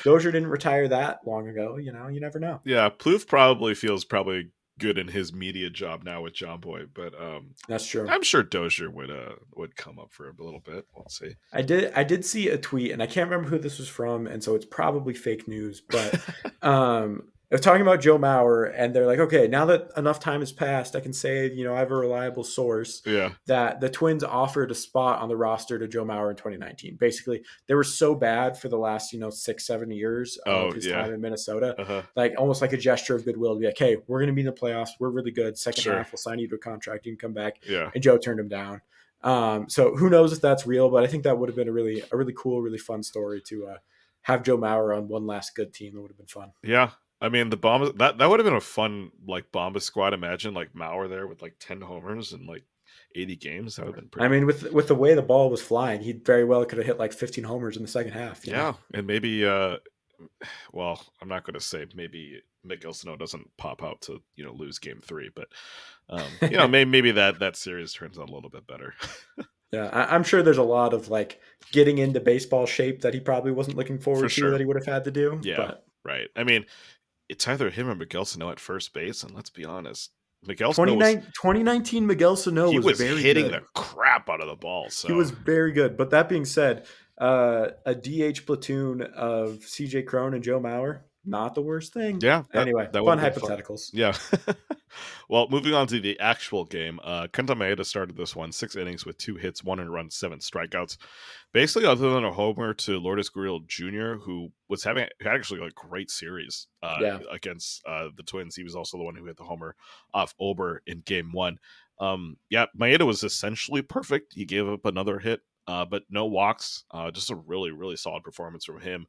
Dozier didn't retire that long ago. You know, you never know. Yeah, Plouffe probably feels probably good in his media job now with Jomboy, but um, that's true. I'm sure Dozier would uh would come up for a little bit. We'll see. I did I did see a tweet, and I can't remember who this was from, and so it's probably fake news, but (laughs) um I was talking about Joe Mauer, and they're like, okay, now that enough time has passed, I can say, you know, I have a reliable source Yeah. that the Twins offered a spot on the roster to Joe Mauer in 2019. Basically, they were so bad for the last, you know, six, seven years Oh, of his yeah. time in Minnesota, Uh-huh. like almost like a gesture of goodwill to be like, hey, we're going to be in the playoffs. We're really good. Second Sure. half, we'll sign you to a contract. You can come back. Yeah. And Joe turned him down. Um, so who knows if that's real, but I think that would have been a really, a really cool, really fun story to uh, have Joe Mauer on one last good team. That would have been fun. Yeah. I mean the bomb that that would have been a fun like Bomba squad. Imagine like Mauer there with like ten homers and like eighty games. That would have been pretty I mean, with with the way the ball was flying, he very well could have hit like 15 homers in the second half. you know? Yeah. And maybe uh well, I'm not gonna say maybe Miguel Sano doesn't pop out to, you know, lose game three, but um, you know, (laughs) maybe maybe that that series turns out a little bit better. (laughs) Yeah, I, I'm sure there's a lot of like getting into baseball shape that he probably wasn't looking forward For to sure. that he would have had to do. Yeah. But right. I mean, it's either him or Miguel Sano at first base, and let's be honest, Miguel Sano was, 2019 Miguel Sano he was, was very hitting good. the crap out of the ball. So He was very good. But that being said, uh, a DH platoon of CJ Cron and Joe Mauer, not the worst thing. yeah. that- Anyway, that fun would've fun. hypotheticals. Yeah. (laughs) well, moving on to the actual game, uh, Kenta Maeda started this one six innings with two hits, one and run, seven strikeouts. Basically, other than a homer to Lourdes Gurriel Jr., who was having actually a great series uh, Yeah. against uh, the Twins. He was also the one who hit the homer off Ober in game one. Um, yeah, Maeda was essentially perfect. He gave up another hit, uh, but no walks. Uh, just a really, really solid performance from him.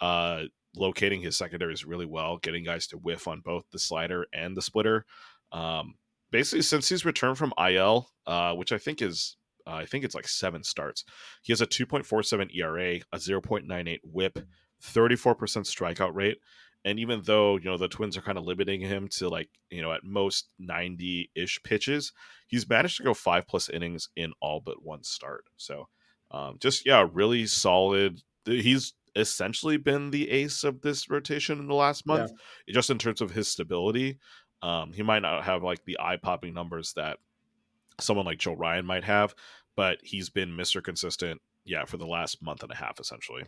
Uh, locating his secondaries really well, getting guys to whiff on both the slider and the splitter. Um, basically, since he's returned from IL, uh, which I think is, uh, I think it's like seven starts, he has a 2.47 ERA, a 0.98 WHIP, 34% strikeout rate. And even though you know the Twins are kind of limiting him to like you know at most 90 ish pitches, he's managed to go five plus innings in all but one start. So, um, just yeah, really solid. He's essentially been the ace of this rotation in the last month, just in terms of his stability. Um, he might not have like the eye popping numbers that someone like Joe Ryan might have, but he's been Mr. Consistent, yeah, for the last month and a half essentially.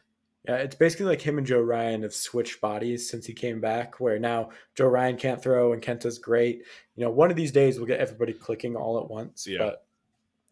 Yeah, it's basically like him and Joe Ryan have switched bodies since he came back, where now Joe Ryan can't throw and Kenta's great. You know, one of these days we'll get everybody clicking all at once. Yeah. But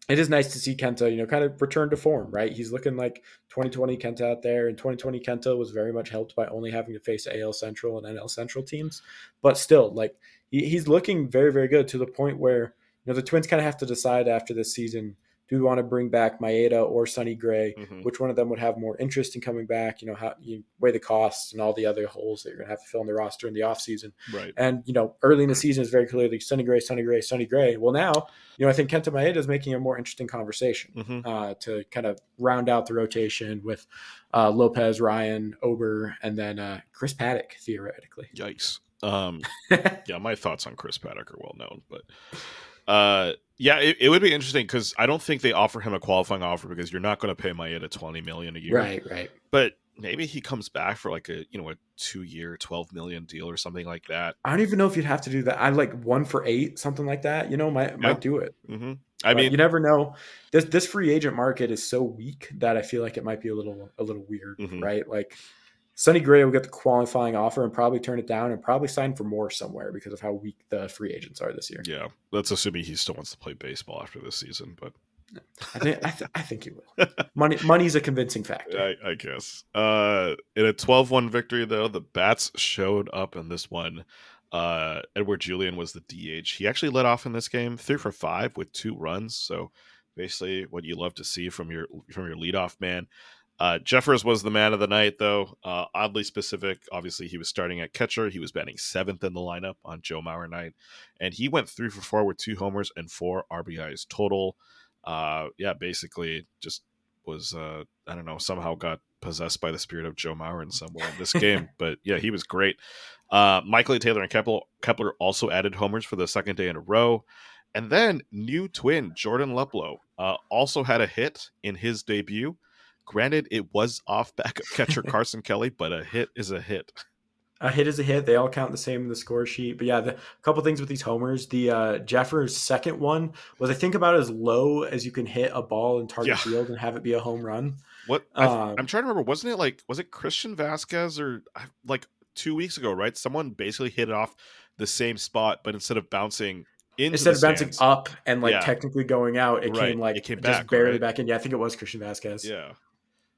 it is nice to see Kenta, you know, kind of return to form, right? He's looking like 2020 Kenta out there. And 2020 Kenta was very much helped by only having to face AL Central and NL Central teams. But still, like he, he's looking very, very good to the point where, you know, the Twins kind of have to decide after this season do we want to bring back Maeda or Sonny Gray? Mhm. Which one of them would have more interest in coming back? You know, how you weigh the costs and all the other holes that you're going to have to fill in the roster in the offseason. Right. And, you know, early in the season is very clearly Sonny Gray, Sonny Gray, Sonny Gray. Well, now, you know, I think Kenta Maeda is making a more interesting conversation hmm uh, to kind of round out the rotation with uh, Lopez, Ryan, Ober, and then uh, Chris Paddack, theoretically. Yikes. Um, (laughs) yeah, my thoughts on Chris Paddack are well known, but uh, yeah, it, it would be interesting because I don't think they offer him a qualifying offer because you're not going to pay Maeda twenty million a year, right, right. But maybe he comes back for like a you know a two year, twelve million deal or something like that. I don't even know if you'd have to do that. I like one for eight, something like that. You know, might Yeah. might do it. hmm I But mean, you never know. This this free agent market is so weak that I feel like it might be a little a little weird, Mhm. right? Like Sonny Gray will get the qualifying offer and probably turn it down and probably sign for more somewhere because of how weak the free agents are this year. yeah, that's assuming he still wants to play baseball after this season, but I think I, th- I think he will. Money money's a convincing factor. I, I guess. Uh, in a 12 1 victory, though, the Bats showed up in this one. Uh, Edouard Julien was the DH. He actually led off in this game, three for five with two runs. So basically, what you love to see from your from your leadoff man. Uh, Jeffers was the man of the night, though. Uh, oddly specific. Obviously, he was starting at catcher. He was batting seventh in the lineup on Joe Mauer night, and he went three for four with two homers and four RBIs total. Uh, yeah, basically just was uh, I don't know somehow got possessed by the spirit of Joe Mauer in some way in this game. (laughs) but yeah, he was great. Uh, Michael Taylor and Kepler, Kepler also added homers for the second day in a row. And then new twin Jordan Luplow uh, also had a hit in his debut. Granted, it was off backup (laughs) catcher Carson Kelly, but a hit is a hit. A hit is a hit. They all count the same in the score sheet. But yeah, the, a couple things with these homers. The uh, Jeffers' second one was, I think, about as low as you can hit a ball in target Yeah. field and have it be a home run. What I, Um, I'm trying to remember, wasn't it like was it Christian Vazquez or like two weeks ago, right? Someone basically hit it off the same spot, but instead of bouncing into Instead of bouncing stands- up and like Yeah. technically going out, it Right, came like it came back, just barely right? back in. Yeah, I think it was Christian Vazquez. yeah.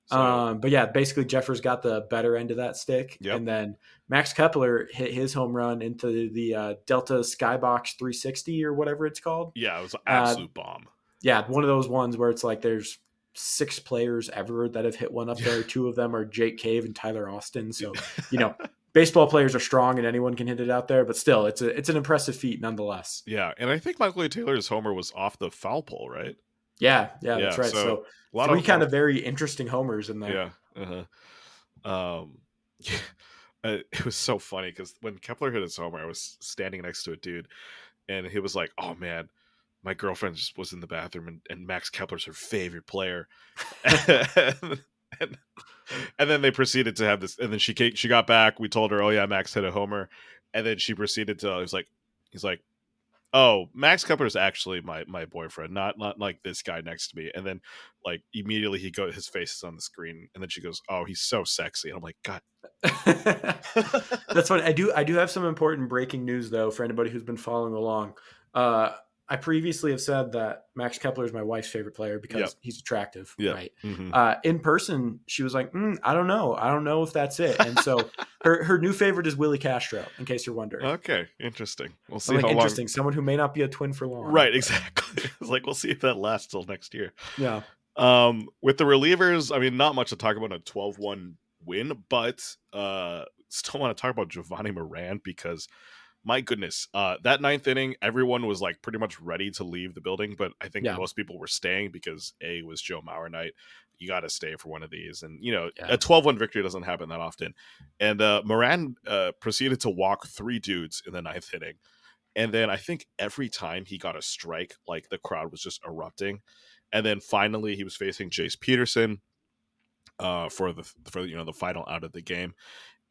So, Um, but yeah, basically Jeffers got the better end of that stick, Yep. and then Max Kepler hit his home run into the uh, Delta Skybox 360 or whatever it's called. yeah, it was an uh, absolute bomb. Yeah, one of those ones where it's like there's six players ever that have hit one up there. (laughs) Two of them are Jake Cave and Tyler Austin. So (laughs) you know, baseball players are strong and anyone can hit it out there. But still, it's a it's an impressive feat nonetheless. Yeah, and I think Michael A. Taylor's homer was off the foul pole, right? Yeah, yeah, that's right. so So, A lot three of kind of very interesting homers in there. Yeah. Uh-huh. Um (laughs) yeah. It was so funny because when Kepler hit his homer, I was standing next to a dude, and he was like, "Oh man, my girlfriend just was in the bathroom, and, and Max Kepler's her favorite player." (laughs) and, and, and then they proceeded to have this, and then she came, she got back. We told her, "Oh yeah, Max hit a homer," and then she proceeded to. He was like, he's like, "Oh, Max Kepler is actually my my boyfriend, not not like this guy next to me." And then like immediately he go his face is on the screen, and then she goes, "Oh, he's so sexy," and I'm like, "God." (laughs) That's funny. I do I do have some important breaking news though for anybody who's been following along. Uh, I previously have said that Max Kepler is my wife's favorite player because Yep. he's attractive, Yeah. right? Mhm. Uh, in person, she was like, mm, "I don't know, I don't know if that's it." And so (laughs) her her new favorite is Willi Castro. In case you're wondering, Okay, interesting. We'll see I'm like how interesting. Someone who may not be a twin for long, long. Right, exactly. (laughs) it's like we'll see if that lasts till next year. Yeah, Um, with the relievers, I mean, not much to talk about a 12-1 win, but uh, still want to talk about Jovani Moran because my goodness, uh, that ninth inning, everyone was like pretty much ready to leave the building, but I think Yeah. most people were staying because a was Joe Mauer night. You got to stay for one of these, and you know, Yeah. a 12-1 victory doesn't happen that often. And uh, Moran uh, proceeded to walk three dudes in the ninth inning. And then I think every time he got a strike, like the crowd was just erupting. And then finally he was facing Jace Peterson uh, for the for you know the final out of the game.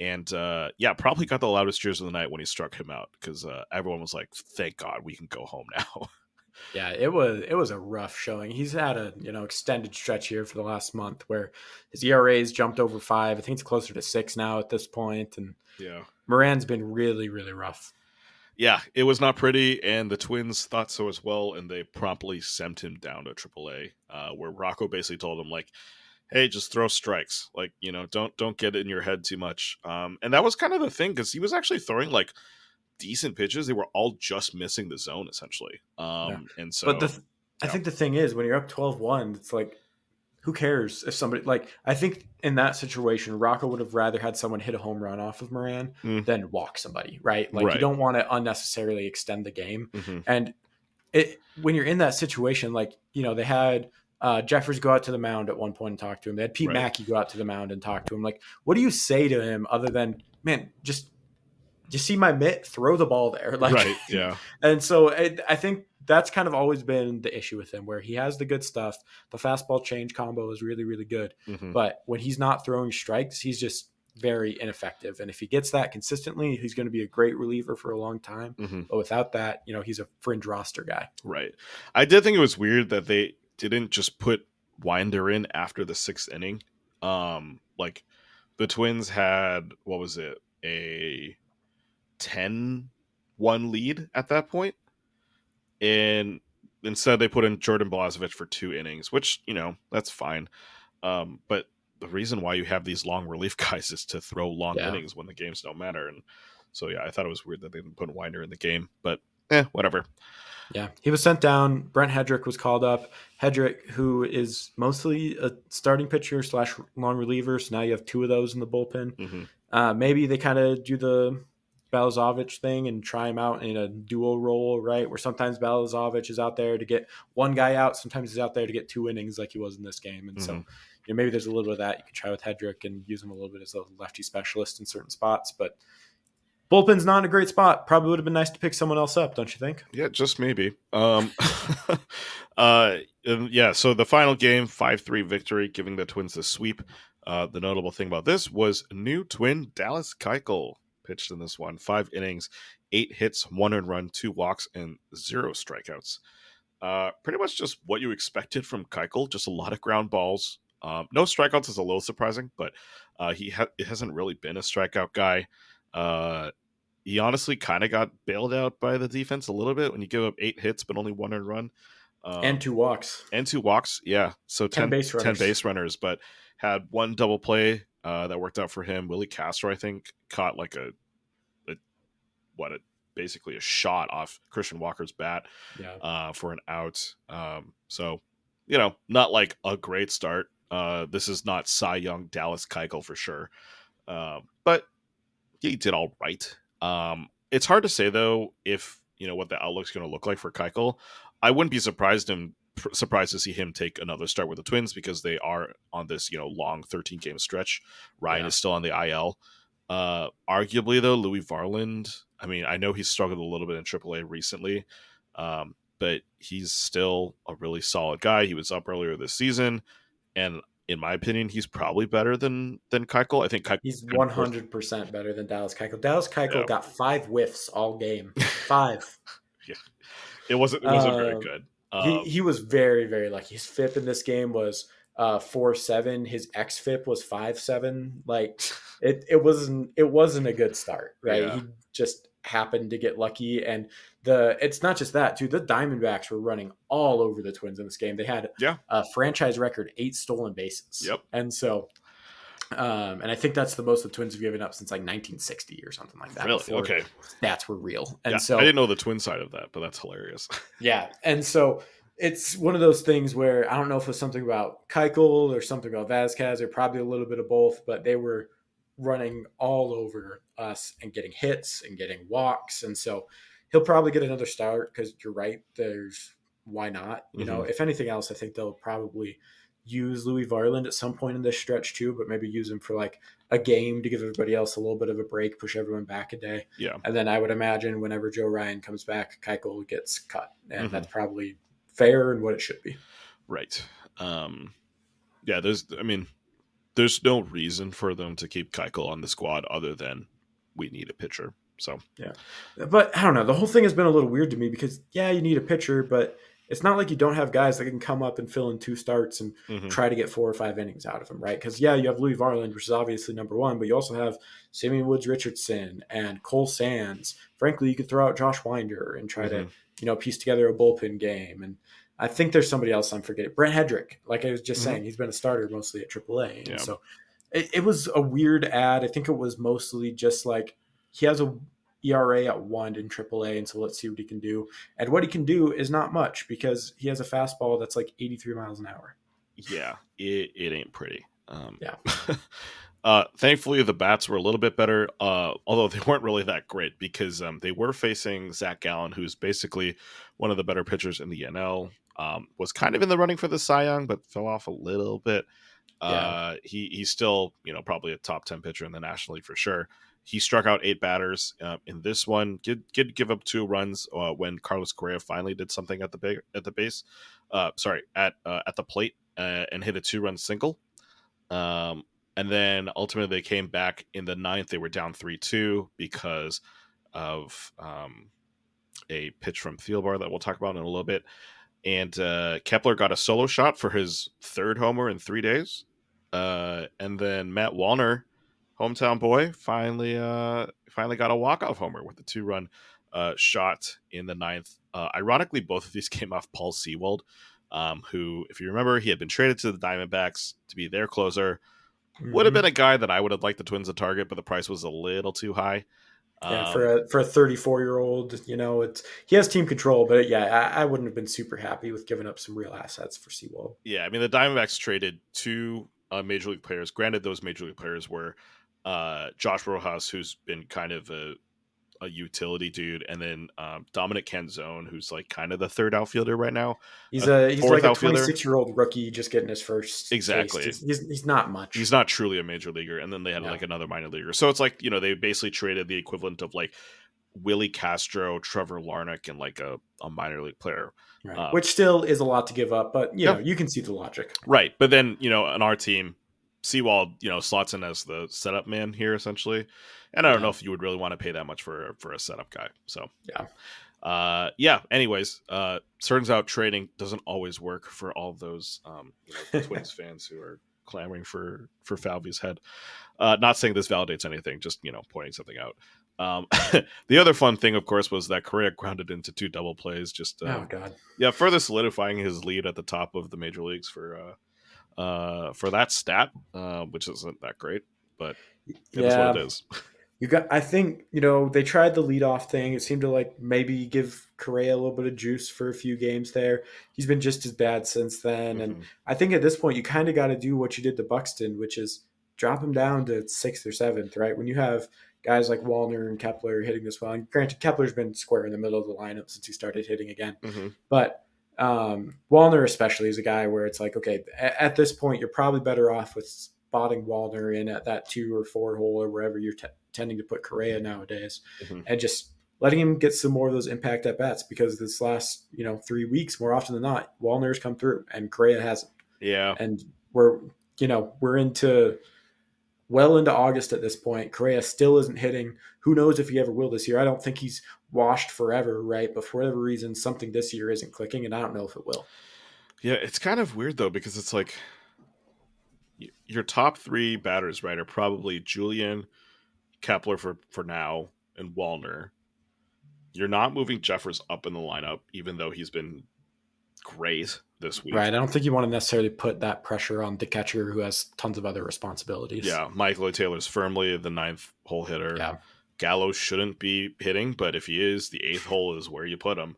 And uh, yeah, probably got the loudest cheers of the night when he struck him out because uh, everyone was like, "Thank God we can go home now." (laughs) yeah. It was it was a rough showing. He's had a you know extended stretch here for the last month where his ERA's jumped over five. I think it's closer to six now at this point, and yeah, Moran's been really really rough. yeah, it was not pretty, and the Twins thought so as well, and they promptly sent him down to AAA, uh, where Rocco basically told him like, "Hey, just throw strikes, like you know, don't don't get it in your head too much." Um, and that was kind of the thing because he was actually throwing like decent pitches; they were all just missing the zone essentially. Um, and so, but the th- I yeah. think the thing is when you're up 12-1, it's like who cares if somebody like I think in that situation Rocco would have rather had someone hit a home run off of Moran Mm. than walk somebody, right? Like Right. you don't want to unnecessarily extend the game. Mhm. And it when you're in that situation, like, you know, they had uh, Jeffers go out to the mound at one point and talk to him. They had Pete Right. Maki go out to the mound and talk to him. Like, what do you say to him other than, man, just you see my mitt, throw the ball there. (laughs) Like, right, yeah, (laughs) and so it, I think that's kind of always been the issue with him, where he has the good stuff. The fastball change combo is really, really good. Mhm. But when he's not throwing strikes, he's just very ineffective. And if he gets that consistently, he's going to be a great reliever for a long time. Mhm. But without that, you know, he's a fringe roster guy. right. I did think it was weird that they didn't just put Winder in after the sixth inning. Um, like the Twins had what was it a 10 1 lead at that point and instead they put in jordan Balazovic for two innings which you know that's fine um, but the reason why you have these long relief (laughs) guys is to throw long Yeah. innings when the games don't matter and so yeah i thought it was weird that they didn't put winder in the game but eh, whatever Yeah, he was sent down. Brent Headrick was called up. Headrick, who is mostly a starting pitcher slash long reliever, so now you have two of those in the bullpen. Mhm. Uh, maybe they kind of do the Balazovic thing and try him out in a dual role, right? Where sometimes Balazovic is out there to get one guy out, sometimes he's out there to get two innings, like he was in this game. And so, Mhm. you know, maybe there's a little bit of that you could try with Headrick and use him a little bit as a lefty specialist in certain spots, but. Bullpen's not in a great spot. Probably would have been nice to pick someone else up, don't you think? Yeah, just maybe. Um, (laughs) uh, yeah. So the final game, five three victory, giving the Twins the sweep. Uh, the notable thing about this was new twin Dallas Keuchel pitched in this one, five innings, eight hits, one earned run, two walks, and zero strikeouts. Uh, pretty much just what you expected from Keuchel. Just a lot of ground balls. Um, no strikeouts is a little surprising, but uh, he ha- hasn't really been a strikeout guy. Uh, he honestly kind of got bailed out by the defense a little bit when you give up eight hits but only one earned run. Um, and two walks. And two walks, yeah. So 10, 10 base runners. 10 base runners, but had one double play uh, that worked out for him. Willi Castro, I think, caught like a, a what a basically a shot off Christian Walker's bat yeah. uh, for an out. Um, so you know, not like a great start. Uh, this is not Cy Young Dallas Keuchel for sure, uh, he did all right. Um, it's hard to say though if you know what the outlook's going to look like for Keuchel. I wouldn't be surprised him surprised to see him take another start with the Twins because they are on this you know long 13 game stretch. Ryan yeah. is still on the IL. Uh, arguably though, Louis Varland. I mean, I know he's struggled a little bit in AAA recently, um, but he's still a really solid guy. He was up earlier this season, and in my opinion, he's probably better than than Keuchel. I think Keuchel he's one hundred percent better than Dallas Keuchel. Dallas Keuchel yeah. got five whiffs all game. (laughs) Five. (laughs) yeah, it wasn't it wasn't um, very good. Um, he he was very very lucky. His FIP in this game was uh four seven. His xFIP was five seven. Like (laughs) it it wasn't it wasn't a good start. Right. Yeah. He just happened to get lucky and the it's not just that too. The diamondbacks were running all over the twins in this game. They had yeah. a franchise record eight stolen bases. Yep. And so um and i think that's the most the twins have given up since like 1960 or something like that really? okay. stats were real. And yeah, so i didn't know the twin side of that but that's hilarious. (laughs) Yeah and so it's one of those things where I don't know if it's something about Keuchel or something about Vazquez or probably a little bit of both, but they were running all over us and getting hits and getting walks. And so he'll probably get another start because you're right. There's why not? You mm-hmm. know, if anything else, I think they'll probably use Louis Varland at some point in this stretch too, but maybe use him for like a game to give everybody else a little bit of a break, push everyone back a day. Yeah. And then I would imagine whenever Joe Ryan comes back, Keuchel gets cut. And mm-hmm. that's probably fair and what it should be. Right. Um yeah, there's I mean, there's no reason for them to keep Keuchel on the squad other than we need a pitcher. So yeah, but I don't know. The whole thing has been a little weird to me because yeah, you need a pitcher, but it's not like you don't have guys that can come up and fill in two starts and mm-hmm. try to get four or five innings out of them, right? Because yeah, you have Louis Varland, which is obviously number one, but you also have Simeon Woods Richardson and Cole Sands. Frankly, you could throw out Josh Winder and try mm-hmm. to you know piece together a bullpen game and I think there's somebody else I'm forgetting. Brent Headrick, like I was just mm-hmm. saying, he's been a starter mostly at AAA. And yeah. so it, it, was a weird ad. I think it was mostly just like he has a ERA at one in AAA, and so let's see what he can do. And what he can do is not much because he has a fastball that's like 83 miles an hour. Yeah, it, it ain't pretty. Um, yeah. (laughs) uh, thankfully, the bats were a little bit better, uh, although they weren't really that great because um, they were facing Zach Gallen, who's basically one of the better pitchers in the NL um, was kind of in the running for the Cy Young, but fell off a little bit. Yeah. Uh, he he's still you know probably a top ten pitcher in the National League for sure. He struck out eight batters uh, in this one. Did, did give up two runs uh, when Carlos Correa finally did something at the big, at the base. Uh, sorry, at uh, at the plate uh, and hit a two run single. Um, and then ultimately they came back in the ninth. They were down three two because of um, a pitch from Thielbar that we'll talk about in a little bit and uh, Kepler got a solo shot for his third homer in three days. And then Matt Wallner, hometown boy, finally uh, finally got a walk off homer with the two run uh, shot in the ninth. Uh, ironically, both of these (laughs) came off Paul Sewald, um, who, if you remember, he had been traded to the Diamondbacks to be their closer. Mm-hmm. Would have been a guy that I would have liked the Twins to target, but the price was a little too high. Yeah, um, for a for a 34 year old, you know, it's he has team control, but yeah, I, I, wouldn't have been super happy with giving up some real assets for Sewald. Yeah, I mean the Diamondbacks traded two uh, major league players. Granted, those major league players were uh, Josh Rojas, who's been kind of a a utility dude, and then um, Dominic Canzone, who's like kind of the third outfielder right now. He's a he's like a 26 year old rookie just getting his first. Exactly. He's, he's, he's, not much. He's not truly a major leaguer, and then they had no. like another minor leaguer. So it's like you know they basically traded the equivalent of like Willi Castro, Trevor Larnach, and like a, a minor league player. Right. Um, Which still is a lot to give up, but you know you can see the logic. Right, but then you know on our team, Sewald, you know, slots in as the setup man here essentially. And I don't yeah. know if you would really want to pay that much for for a setup guy. So yeah. Uh, yeah. Anyways, uh, turns out trading doesn't always work for all those um, you know, (laughs) Twins fans who are clamoring for for Falvey's head. Uh, not saying this validates anything, just you know pointing something out. Um, (laughs) the other fun thing, of course, was that Correa grounded into two double plays. Just uh, oh god, yeah, further solidifying his lead at the top of the major leagues for uh, uh, for that stat, uh, which isn't that great, but it yeah. is what it is. (laughs) You got. I think you know they tried the leadoff thing. It seemed to like maybe give Correa a little bit of juice for a few games there. He's been just as bad since then, and Mhm. I think at this point you kind of got to do what you did to Buxton, which is drop him down to sixth or seventh. Right when you have guys like Wallner and Kepler hitting this well. And granted, Kepler's been square in the middle of the lineup since he started hitting again. Mhm. But um, Wallner, especially, is a guy where it's like, okay, at, at this point, you're probably better off with spotting Wallner in at that two or four hole or wherever you're t- tending to put Correa nowadays, Mhm. and just letting him get some more of those impact at bats because this last you know three weeks, more often than not, Wallner's come through and Correa hasn't, Yeah, and we're you know we're into well into August at this point. Correa still isn't hitting. Who knows if he ever will this year? I don't think he's washed forever, right? But for whatever reason, something this year isn't clicking, and I don't know if it will. yeah. It's kind of weird though because it's like your top three batters, right, are probably Julien, Kepler for for now, and Wallner. You're not moving Jeffers up in the lineup, even though he's been great this week. Right. I don't think you want to necessarily put that pressure on the catcher who has tons of other responsibilities. Yeah, Michael A. Taylor's firmly the ninth hole hitter. Yeah. Gallo shouldn't be hitting, but if he is, the eighth hole is where you put him.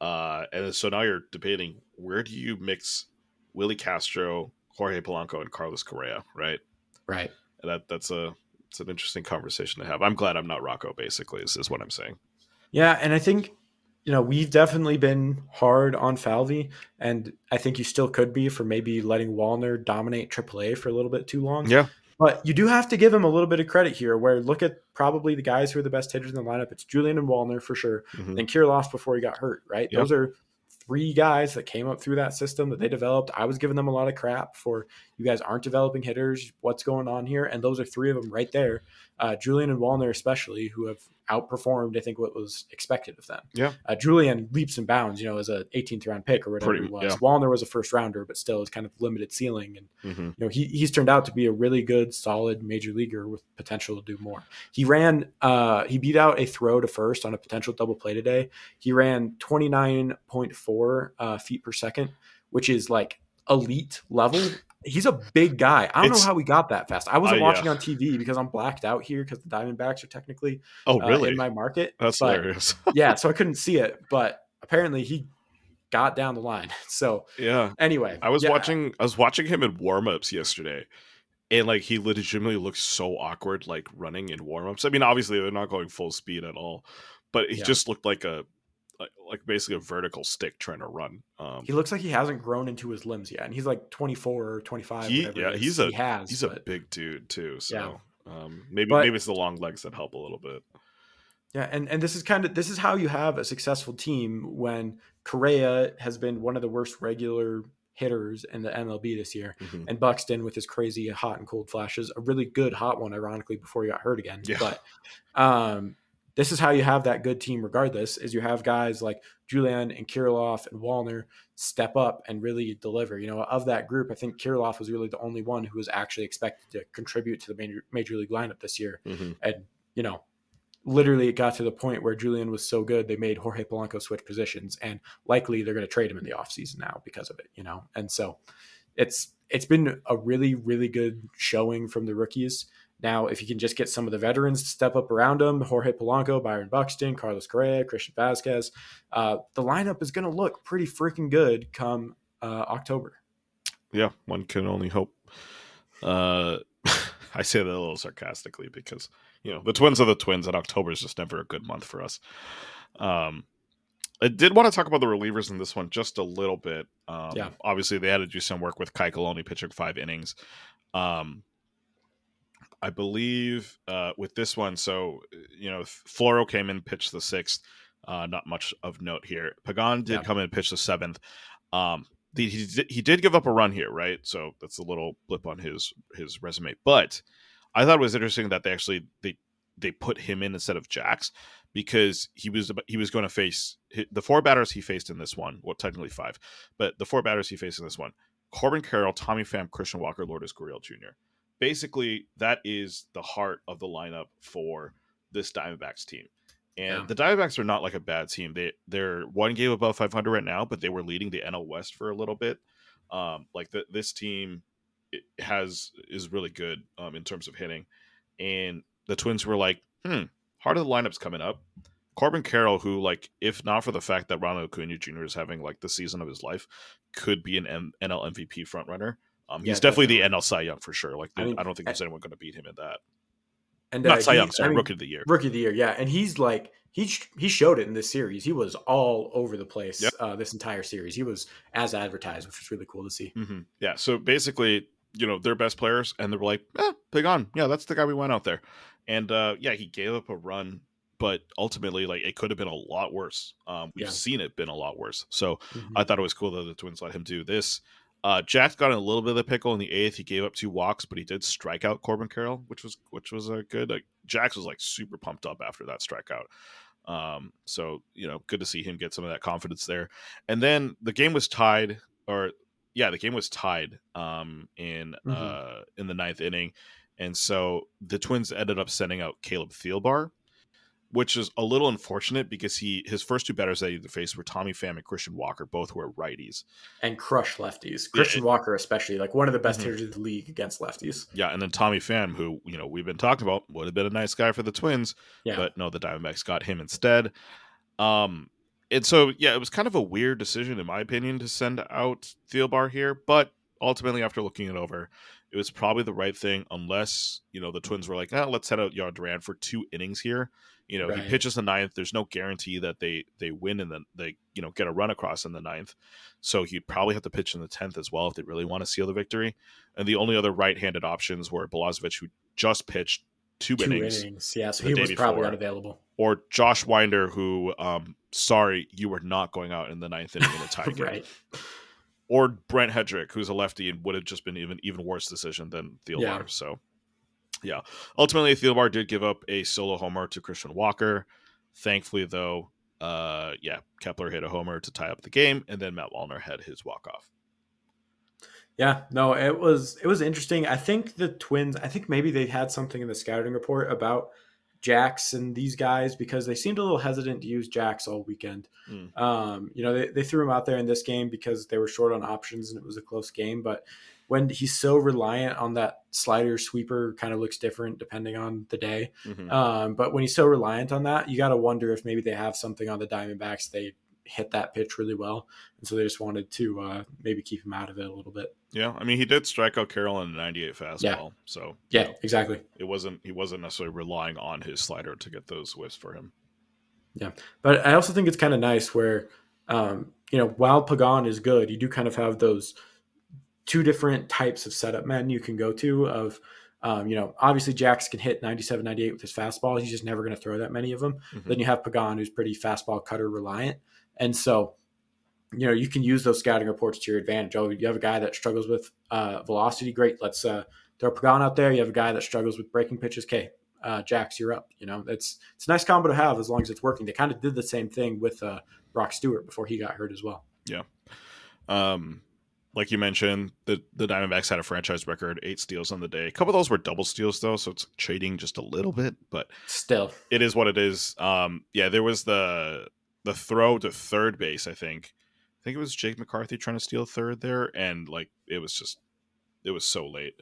Uh, and so now you're debating where do you mix Willi Castro, Jorge Polanco, and Carlos Correa, right? Right. And that that's a it's an interesting conversation to have. I'm glad I'm not Rocco. Basically, is, is what I'm saying. Yeah, and I think you know we've definitely been hard on Falvey, and I think you still could be for maybe letting Wallner dominate AAA for a little bit too long. Yeah, But you do have to give him a little bit of credit here. Where look at probably the guys who are the best hitters in the lineup. It's Julien and Wallner for sure, Mhm. and Kirilloff before he got hurt. Right, Yep. those are three guys that came up through that system that they developed. I was giving them a lot of crap for you guys aren't developing hitters. What's going on here? And those are three of them right there. Uh, Julien and Wallner, especially, who have outperformed, I think, what was expected of them. Yeah. Uh, Julien leaps and bounds, you know, as a 18th round pick or whatever Pretty- he was. yeah. Wallner was a first rounder, but still is kind of limited ceiling. And hmm you know, he, he's turned out to be a really good, solid major leaguer with potential to do more. He ran, uh, he beat out a throw to first on a potential double play today. He ran 29.4 uh, feet per second, which is like elite level. He's a big guy. I don't It's- know how he got that fast. I wasn't Uh, yeah. watching on TV because I'm blacked out here because the Diamondbacks are technically Oh, uh, really? in my market. That's but- hilarious. (laughs) yeah, so I couldn't see it, but apparently he got down the line. (laughs) So yeah, anyway, I was yeah, watching. I was watching him in warm-ups yesterday, and like he legitimately looks so awkward, like running in warm-ups. I mean, obviously they're not going full speed at all, but he Yeah. just looked like a like, like basically a vertical stick trying to run. Um, He looks like he hasn't grown into his limbs yet, and he's like 24 or 25. He- yeah, he's a- he has. he's a big dude too, so Yeah. um, maybe But- maybe it's the long legs that help a little bit. Yeah, and and this is kind of this is how you have a successful team when Correa has been one of the worst regular hitters in the MLB this year, Mhm. and Buxton with his crazy hot and cold flashes, a really good hot one, ironically, before he got hurt again. Yeah. But um, this is how you have that good team, regardless, is you have guys like Julien and Kirilloff and Wallner step up and really deliver. You know, of that group, I think Kirilloff was really the only one who was actually expected to contribute to the major, major league lineup this year Mhm. and you know literally it got to the point where julien was so good they made jorge polanco switch positions and likely they're going to trade him in the offseason now because of it you know and so it's it's been a really really good showing from the rookies now if you can just get some of the veterans to step up around him jorge polanco byron buxton carlos correa christian vazquez uh, the lineup is going to look pretty freaking good come uh, october Yeah, one can only hope. Uh, (laughs) I say that a little sarcastically because you know the Twins are the Twins, and October is just never a good month for us. Um, I did want to talk about the relievers in this one just a little bit. Um, Yeah. obviously they had to do some work with Kai Coloni pitching five innings. Um, I believe uh, with this one, so you know, Floro came in, pitched the sixth. Uh, not much of note here. Pagan did Yeah. come in, and pitch the seventh. Um, the, he did, he did give up a run here, right? So that's a little blip on his his resume. But I thought it was interesting that they actually they they put him in instead of Jax because he was he was going to face the four batters he faced in this one. Well, technically five, but the four batters he faced in this one: Corbin Carroll, Tommy Pham, Christian Walker, Lourdes Gurriel Jr. Basically, that is the heart of the lineup for this Diamondbacks team. And Yeah. the Diamondbacks are not like a bad team. They they're one game above 500 right now, but they were leading the NL West for a little bit. Um, like the, this team has is really good um, in terms of hitting, and the Twins were like, hmm, heart of the lineup's coming up. Corbin Carroll, who like if not for the fact that Ronald Acuna Jr. is having like the season of his life, could be an M- NL MVP frontrunner. Um, he's Yeah, definitely, the definitely. NL Cy Young for sure. Like I I, mean, don't think I- there's anyone going to beat him in that. And Not uh, Cy he- Young, sorry, I mean, Rookie of the Year. Rookie of the year, yeah, and he's like he he showed it in this series. He was all over the place Yep. uh, this entire series. He was as advertised, which was really cool to see. hmm Yeah. So basically, you know, their best players, and they were like, eh, Pagan. Yeah, that's the guy we went out there. And uh, yeah, he gave up a run, but ultimately, like, it could have been a lot worse. Um, we've Yeah. seen it been a lot worse. So Mhm. I thought it was cool that the Twins let him do this. Uh, Jack got in a little bit of the pickle in the eighth. He gave up two walks, but he did strike out Corbin Carroll, which was which was a good. Like Jax was like super pumped up after that strikeout. Um, so you know, good to see him get some of that confidence there. And then the game was tied, or yeah, the game was tied um, in Mhm. uh, in the ninth inning, and so the Twins ended up sending out Caleb Thielbar, which is a little unfortunate because he his first two batters that he faced were Tommy Pham and Christian Walker, both who are righties. and crush lefties. Christian Walker, especially, like one of the best Mhm. hitters in the league against lefties. Yeah, and then Tommy Pham, who you know we've been talking about, would have been a nice guy for the Twins, Yeah, but no, the Diamondbacks got him instead. Um, and so yeah, it was kind of a weird decision in my opinion to send out Thielbar here, but ultimately after looking it over, it was probably the right thing, unless you know the Twins were like, ah, let's send out Yard Duran for two innings here. You know, Right. he pitches the ninth. There's no guarantee that they they win and then they you know get a run across in the ninth. So he'd probably have to pitch in the tenth as well if they really want to seal the victory. And the only other right-handed options were Balazovic, who just pitched two, two innings, innings. Yeah, so he was probably before. unavailable. or Josh Winder, who um sorry you were not going out in the ninth inning in a (laughs) tie game, right. Or Brent Headrick, who's a lefty and would have just been even even worse decision than Thielbar. Yeah. So yeah, ultimately Thielbar did give up a solo homer to Christian Walker. Thankfully, though, uh, yeah, Kepler hit a homer to tie up the game, and then Matt Wallner had his walk off. Yeah, no, it was it was interesting. I think the Twins. I think maybe they had something in the scouting report about Jax and these guys because they seemed a little hesitant to use Jax all weekend. Mm. Um, you know, they, they threw him out there in this game because they were short on options and it was a close game. But when he's so reliant on that slider sweeper, kind of looks different depending on the day. Mhm. Um, but when he's so reliant on that, you got to wonder if maybe they have something on the Diamondbacks. They hit that pitch really well, and so they just wanted to uh, maybe keep him out of it a little bit. yeah, I mean he did strike out Carroll in a 98 fastball, yeah. so you Yeah, know, exactly. it wasn't he wasn't necessarily relying on his slider to get those whiffs for him. Yeah, but I also think it's kind of nice where, um, you know, while Pagan is good, you do kind of have those two different types of setup men you can go to. Of, um, you know, obviously Jax can hit 97, 98 with his fastball. He's just never going to throw that many of them. Mhm. Then you have Pagan, who's pretty fastball cutter reliant. And so, you know, you can use those scouting reports to your advantage. Oh, you have a guy that struggles with uh, velocity. Great. Let's uh, throw Pagan out there. You have a guy that struggles with breaking pitches. Okay, uh, Jax, you're up. You know, it's it's a nice combo to have as long as it's working. They kind of did the same thing with uh, Brock Stewart before he got hurt as well. Yeah. Um, like you mentioned, the the Diamondbacks had a franchise record, eight steals on the day. A couple of those were double steals though, so it's cheating just a little bit, but Still, it is what it is. Um, yeah, there was the the throw to third base. I think, I think it was Jake McCarthy trying to steal third there, and like it was just, it was so late.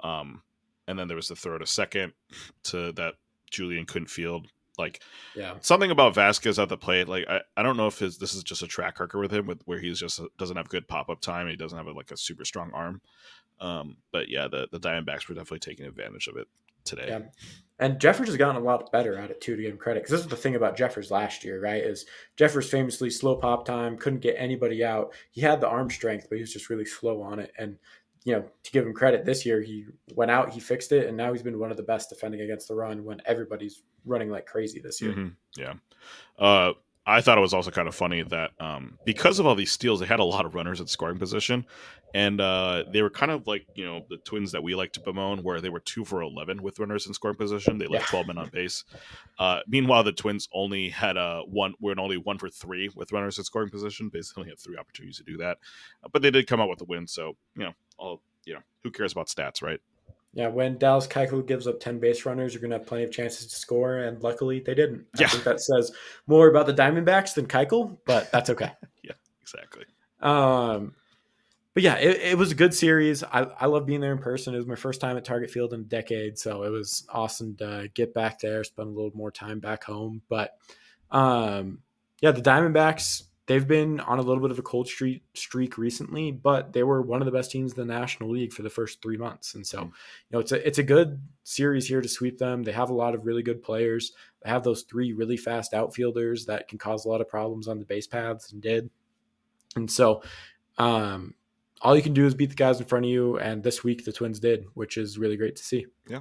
Um, and then there was the throw to second (sniffs) to that Julien couldn't field. Like yeah, something about Vazquez at the plate. Like I, I don't know if his this is just a track record with him, with where he's just doesn't have good pop up time. He doesn't have a, like a super strong arm. Um, but yeah, the the Diamondbacks were definitely taking advantage of it today. Yeah. And Jeffers has gotten a lot better at it too, to give him credit. Because this is the thing about Jeffers last year, right? Is Jeffers famously slow pop time, couldn't get anybody out. He had the arm strength, but he was just really slow on it. And you know, to give him credit, this year he went out, he fixed it, and now he's been one of the best defending against the run when everybody's running like crazy this year. Mhm, Yeah. Uh, I thought it was also kind of funny that um, because of all these steals, they had a lot of runners at scoring position, and uh, they were kind of like you know the Twins that we like to bemoan, where they were two for eleven with runners in scoring position. They left yeah. twelve men on base. Uh, meanwhile, the Twins only had a uh, one. Were only one for three with runners in scoring position. Basically, only had three opportunities to do that, but they did come out with the win. So you know, all you know, who cares about stats, right? Yeah, when Dallas Keuchel gives up 10 base runners, you're going to have plenty of chances to score, and luckily they didn't. Yeah. I think that says more about the Diamondbacks than Keuchel, but that's okay. (laughs) yeah, exactly. Um, but yeah, it, it, was a good series. I, I love being there in person. It was my first time at Target Field in a decade, so it was awesome to get back there, spend a little more time back home. But um, yeah, the Diamondbacks they've been on a little bit of a cold streak streak recently, but they were one of the best teams in the National League for the first three months. And so, hmm. you know, it's a it's a good series here to sweep them. They have a lot of really good players. They have those three really fast outfielders that can cause a lot of problems on the base paths and did. And so, um, all you can do is beat the guys in front of you. And this week the Twins did, which is really great to see. Yeah.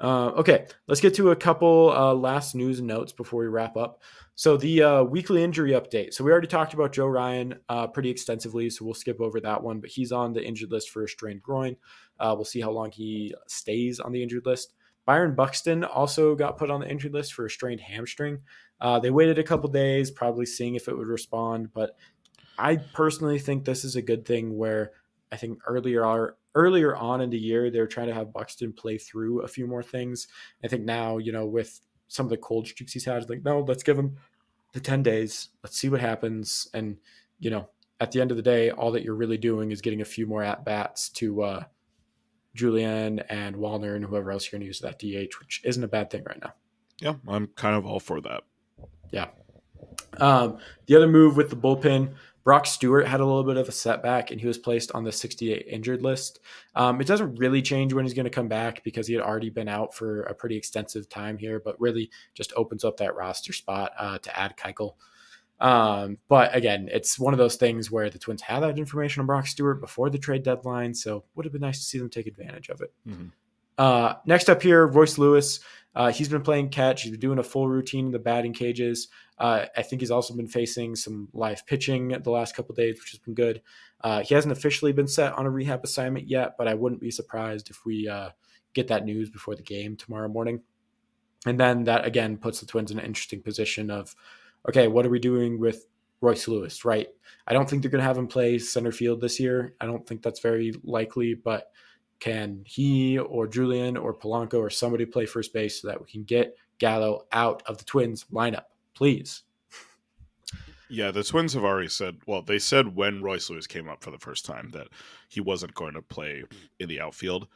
Uh, okay, let's get to a couple uh, last news notes before we wrap up. So the uh, weekly injury update. So we already talked about Joe Ryan uh, pretty extensively, so we'll skip over that one. But he's on the injured list for a strained groin. Uh, we'll see how long he stays on the injured list. Byron Buxton also got put on the injured list for a strained hamstring. Uh, they waited a couple days, probably seeing if it would respond. But I personally think this is a good thing. Where I think earlier earlier on in the year, they were trying to have Buxton play through a few more things. I think now, you know, with some of the cold streaks he's had, like, no, let's give him the 10 days. Let's see what happens. And, you know, at the end of the day, all that you're really doing is getting a few more at bats to uh, Julien and Wallner and whoever else you're going to use that DH, which isn't a bad thing right now. Yeah, I'm kind of all for that. Yeah. Um, the other move with the bullpen, Brock Stewart had a little bit of a setback and he was placed on the 68 injured list. Um, it doesn't really change when he's going to come back because he had already been out for a pretty extensive time here, but really just opens up that roster spot uh, to add Keuchel. Um, but again, it's one of those things where the Twins had that information on Brock Stewart before the trade deadline, so would have been nice to see them take advantage of it. Mm-hmm. Uh, next up here, Royce Lewis. Uh, he's been playing catch. He's been doing a full routine in the batting cages. Uh, I think he's also been facing some live pitching the last couple days, which has been good. Uh, he hasn't officially been set on a rehab assignment yet, but I wouldn't be surprised if we uh, get that news before the game tomorrow morning. And then that again puts the Twins in an interesting position of, okay, what are we doing with Royce Lewis? Right? I don't think they're going to have him play center field this year. I don't think that's very likely, but can he or Julien or Polanco or somebody play first base so that we can get Gallo out of the Twins lineup? please. Yeah, the Twins have already said. Well, they said when Royce Lewis came up for the first time that he wasn't going to play in the outfield,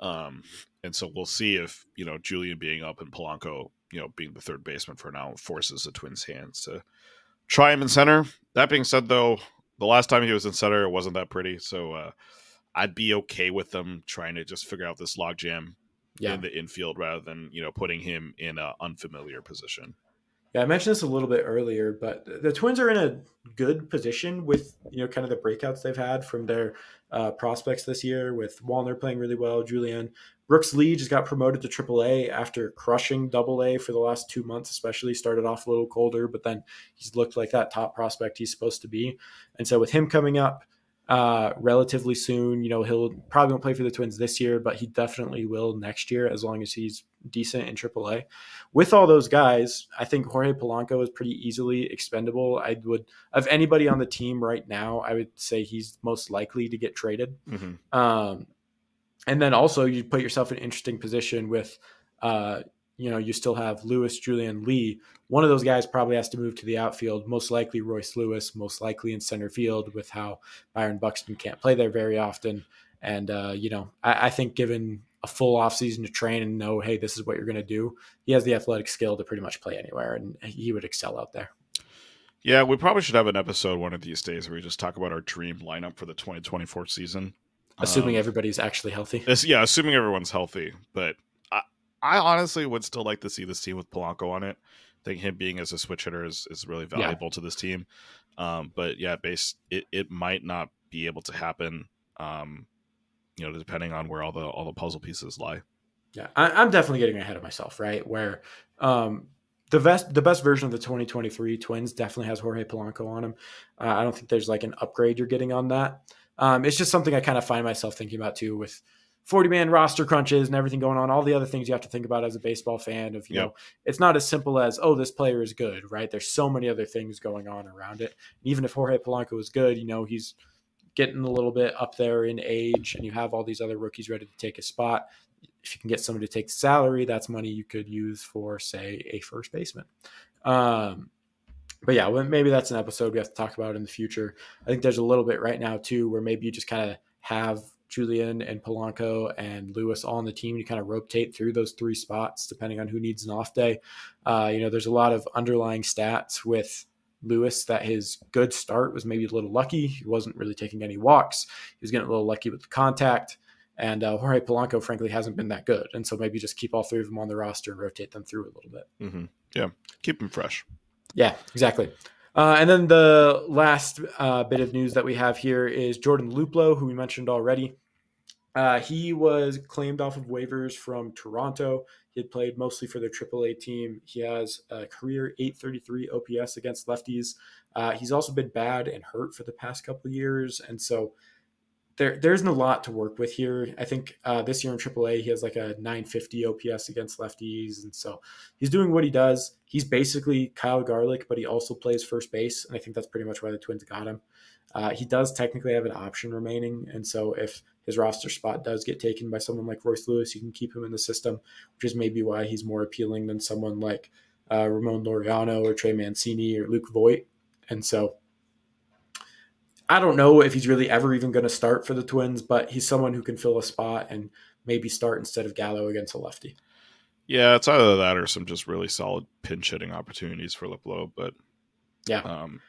um, and so we'll see if you know Julien being up and Polanco, you know, being the third baseman for now, forces the Twins' hands to try him in center. That being said, though, the last time he was in center, it wasn't that pretty. So uh, I'd be okay with them trying to just figure out this logjam yeah. in the infield rather than you know putting him in an unfamiliar position. Yeah, I mentioned this a little bit earlier, but the Twins are in a good position with you know kind of the breakouts they've had from their uh, prospects this year. With Wallner playing really well, Julien Brooks Lee just got promoted to AAA after crushing Double A for the last two months, especially started off a little colder, but then he's looked like that top prospect he's supposed to be. And so with him coming up, uh, relatively soon. You know, he'll probably won't play for the Twins this year, but he definitely will next year as long as he's decent in AAA. With all those guys, I think Jorge Polanco is pretty easily expendable. I would, of anybody on the team right now, I would say he's most likely to get traded. Mm-hmm. Um, and then also you put yourself in an interesting position with uh, you know, you still have Lewis, Julien Lee. One of those guys probably has to move to the outfield, most likely Royce Lewis, most likely in center field with how Byron Buxton can't play there very often. And, uh, you know, I, I, think given a full offseason to train and know, hey, this is what you're going to do, he has the athletic skill to pretty much play anywhere and he would excel out there. Yeah, we probably should have an episode one of these days where we just talk about our dream lineup for the 2024 season. Assuming um, everybody's actually healthy. Yeah, assuming everyone's healthy. But I honestly would still like to see this team with Polanco on it. I think him being as a switch hitter is, is really valuable yeah. to this team. Um, but yeah, base it, it might not be able to happen. Um, you know, depending on where all the all the puzzle pieces lie. Yeah, I, am definitely getting ahead of myself, right? Where um, the best the best version of the 2023 Twins definitely has Jorge Polanco on him. Uh, I don't think there's like an upgrade you're getting on that. Um, it's just something I kind of find myself thinking about too with 40 man roster crunches and everything going on, all the other things you have to think about as a baseball fan of, you yep. know, it's not as simple as, oh, this player is good, right? There's so many other things going on around it. Even if Jorge Polanco is good, you know, he's getting a little bit up there in age and you have all these other rookies ready to take a spot. If you can get somebody to take the salary, that's money you could use for, say, a first baseman. Um, but yeah, well, maybe that's an episode we have to talk about in the future. I think there's a little bit right now too, where maybe you just kind of have Julien and Polanco and Lewis all on the team. to kind of rotate through those three spots depending on who needs an off day. Uh, you know, there's a lot of underlying stats with Lewis that his good start was maybe a little lucky. He wasn't really taking any walks. He was getting a little lucky with the contact. And uh, Jorge Polanco, frankly, hasn't been that good. And so maybe just keep all three of them on the roster and rotate them through a little bit. Mm-hmm. Yeah, keep them fresh. Yeah, exactly. Uh, and then the last uh, bit of news that we have here is Jordan Luplow, who we mentioned already. Uh, he was claimed off of waivers from Toronto. He had played mostly for their AAA team. He has a career 833 OPS against lefties. Uh, he's also been bad and hurt for the past couple years, and so there there isn't a lot to work with here. I think uh, this year in AAA he has like a 950 OPS against lefties, and so he's doing what he does. He's basically Kyle Garlick, but he also plays first base, and I think that's pretty much why the Twins got him. Uh, he does technically have an option remaining, and so if his roster spot does get taken by someone like Royce Lewis, you can keep him in the system, which is maybe why he's more appealing than someone like uh, Ramon Laureano or Trey Mancini or Luke Voit. And so I don't know if he's really ever even going to start for the Twins, but he's someone who can fill a spot and maybe start instead of Gallo against a lefty. Yeah, it's either that or some just really solid pinch hitting opportunities for Luplow. But yeah, um,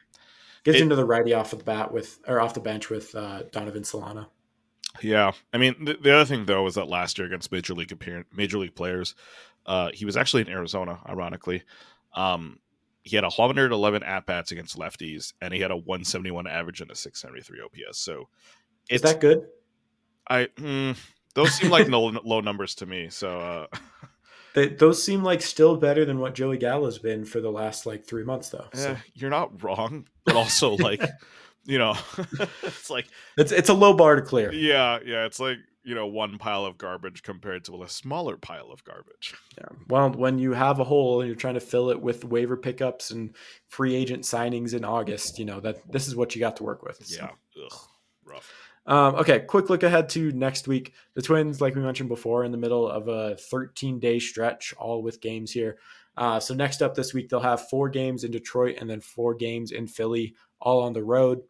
gets it, into the righty off of the bat with or off the bench with uh, Donovan Solano. Yeah, I mean the, the, other thing though was that last year against major league appearance, major league players, uh, he was actually in Arizona. Ironically, um, he had 111 at bats against lefties, and he had a 171 average and a 673 OPS. So, is that good? I mm, those seem like low, (laughs) low numbers to me. So, uh, (laughs) they, those seem like still better than what Joey Gallo's been for the last like three months, though. So. Eh, you're not wrong, but also (laughs) like you know, it's like it's it's a low bar to clear. Yeah, yeah, it's like you know one pile of garbage compared to a smaller pile of garbage. (laughs) Yeah. Well, when you have a hole and you're trying to fill it with waiver pickups and free agent signings in August, you know that this is what you got to work with. So. Yeah. Ugh, rough. Um, okay, quick look ahead to next week. The Twins, like we mentioned before, in the middle of a 13 day stretch, all with games here. Uh, so next up this week, they'll have four games in Detroit and then four games in Philly, all on the road.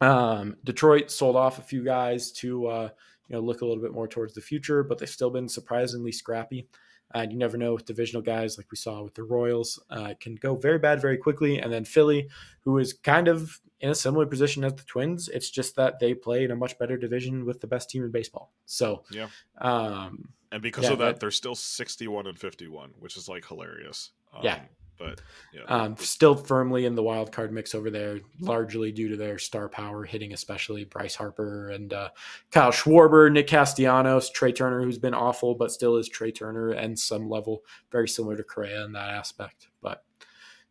Um, Detroit sold off a few guys to uh, you know look a little bit more towards the future, but they've still been surprisingly scrappy. And you never know with divisional guys like we saw with the Royals, uh, can go very bad very quickly. And then Philly, who is kind of in a similar position as the Twins, it's just that they play in a much better division with the best team in baseball. So yeah, um, and because yeah, of that, that, they're still sixty-one and fifty-one, which is like hilarious. Um, yeah, but um, still firmly in the wild card mix over there, largely due to their star power hitting, especially Bryce Harper and uh, Kyle Schwarber, Nick Castellanos, Trea Turner, who's been awful, but still is Trea Turner and some level very similar to Correa in that aspect. But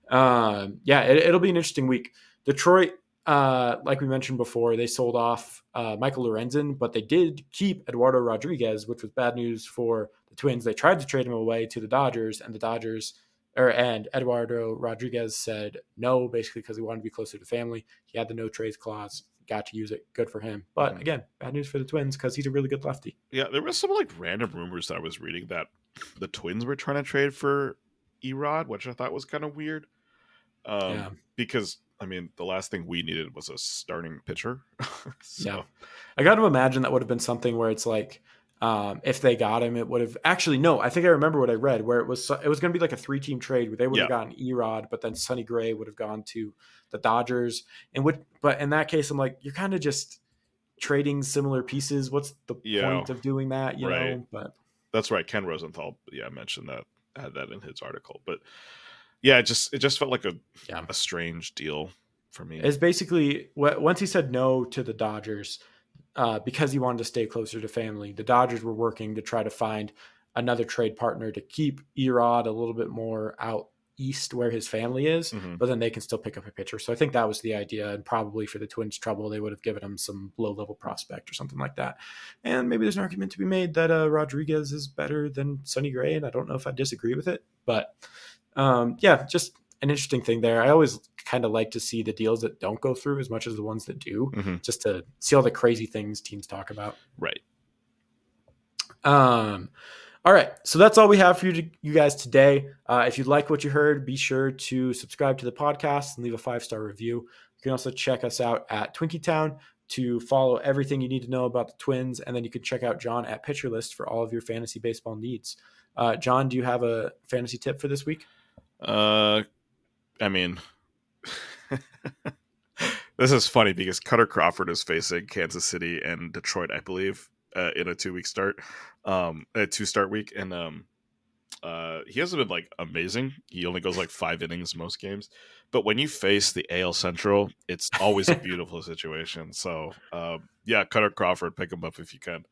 um, yeah, it, will be an interesting week. Detroit, uh, like we mentioned before, they sold off uh, Michael Lorenzen, but they did keep Eduardo Rodriguez, which was bad news for the Twins. They tried to trade him away to the Dodgers, and the Dodgers or and Eduardo Rodriguez said no, basically because he wanted to be closer to family. He had the no trades clause, got to use it. Good for him. But mm-hmm. again, bad news for the Twins because he's a really good lefty. Yeah, there was some like random rumors that I was reading that the Twins were trying to trade for Erod, which I thought was kind of weird. Um, yeah. Because I mean, the last thing we needed was a starting pitcher. (laughs) so. Yeah, I got to imagine that would have been something where it's like um, if they got him, it would have actually no. I think I remember what I read where it was it was going to be like a three team trade where they would have yeah. gotten Erod, but then Sonny Gray would have gone to the Dodgers. And would but in that case, I'm like you're kind of just trading similar pieces. What's the yeah. point of doing that? You right. know, but that's right. Ken Rosenthal, yeah, mentioned that had that in his article, but yeah, it just it just felt like a yeah. a strange deal for me. It's basically once he said no to the Dodgers uh, because he wanted to stay closer to family. The Dodgers were working to try to find another trade partner to keep Erod a little bit more out east where his family is, Mhm. but then they can still pick up a pitcher. So I think that was the idea. And probably for the Twins' trouble, they would have given him some low level prospect or something like that. And maybe there's an argument to be made that uh, Rodriguez is better than Sonny Gray. And I don't know if I disagree with it, but um, yeah, just an interesting thing there. I always kind of like to see the deals that don't go through as much as the ones that do, Mhm. just to see all the crazy things teams talk about. Right. Um, all right, so that's all we have for you, to, you guys today. Uh, if you like what you heard, be sure to subscribe to the podcast and leave a five star review. You can also check us out at Twinkie Town to follow everything you need to know about the Twins, and then you can check out John at Pitcher List for all of your fantasy baseball needs. Uh, John, do you have a fantasy tip for this week? Uh, I mean, (laughs) this is funny because Kutter Crawford is facing Kansas City and Detroit, I believe, uh, in a two week start, um, a two start week, and um, uh, he hasn't been like amazing. He only goes like five innings most games, but when you face the AL Central, it's always a (laughs) beautiful situation. So, um, yeah, Kutter Crawford, pick him up if you can.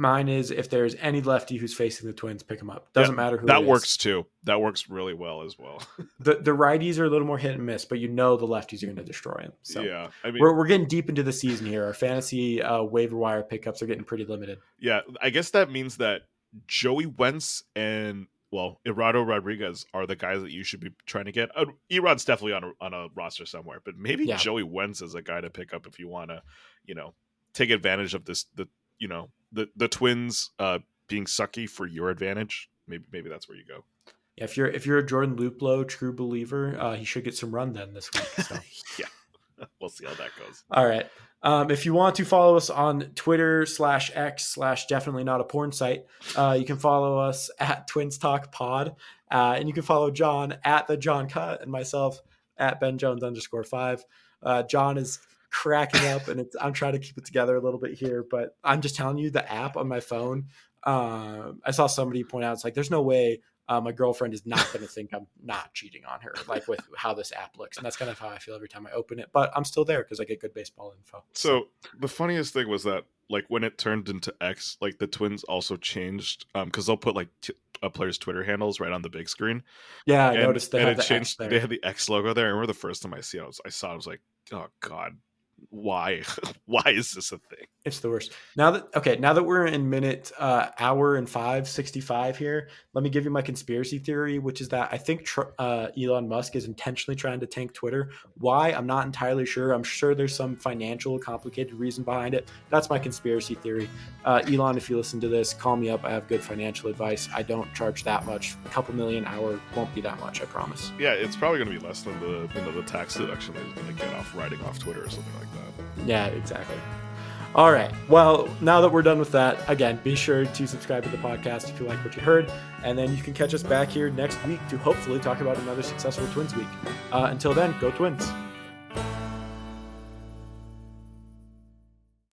Mine is if there's any lefty who's facing the Twins, pick him up. Doesn't matter who. That it is. works too. That works really well as well. (laughs) The the righties are a little more hit and miss, but you know the lefties are going to destroy him. So yeah, I mean, we're we're getting deep into the season here. Our fantasy uh, waiver wire pickups are getting pretty limited. Yeah, I guess that means that Joey Wentz and well, Eduardo Rodriguez are the guys that you should be trying to get. Uh, Erod's definitely on a, on a roster somewhere, but maybe Yeah. Joey Wentz is a guy to pick up if you want to, you know, take advantage of this the you know the the Twins uh being sucky for your advantage. Maybe maybe that's where you go. Yeah, if you're if you're a Jordan Luplow true believer, uh, he should get some run then this week. (laughs) So. yeah, (laughs) we'll see how that goes. All right. Um, if you want to follow us on Twitter slash X slash definitely not a porn site, uh, you can follow us at Twins Talk Pod, uh, and you can follow John at the John Cut and myself at Ben Jones underscore five. Uh, John is cracking up, and it's I'm trying to keep it together a little bit here, but I'm just telling you the app on my phone. Um, I saw somebody point out it's like there's no way uh, my girlfriend is not going to think I'm not cheating on her, like with how this app looks, and that's kind of how I feel every time I open it. But I'm still there because I get good baseball info. So the funniest thing was that like when it turned into X, like the Twins also changed um because they'll put like t- a player's Twitter handles right on the big screen. yeah, I and, noticed they and have it the changed. They had the X logo there. I remember the first time I see it, I was I saw it, I was like, oh god, why? (laughs) why is this a thing? It's the worst. Now that okay, now that we're in minute uh, hour and five sixty five here, let me give you my conspiracy theory, which is that I think tr- uh, Elon Musk is intentionally trying to tank Twitter. Why? I'm not entirely sure. I'm sure there's some financial, complicated reason behind it. That's my conspiracy theory. Uh, Elon, if you listen to this, call me up. I have good financial advice. I don't charge that much. A couple million hour won't be that much. I promise. Yeah, it's probably going to be less than the you know the tax deduction that he's going to get off writing off Twitter or something like Yeah, exactly. All right. Well, now that we're done with that, again, be sure to subscribe to the podcast if you like what you heard. And then you can catch us back here next week to hopefully talk about another successful Twins week. Uh, until then, go Twins.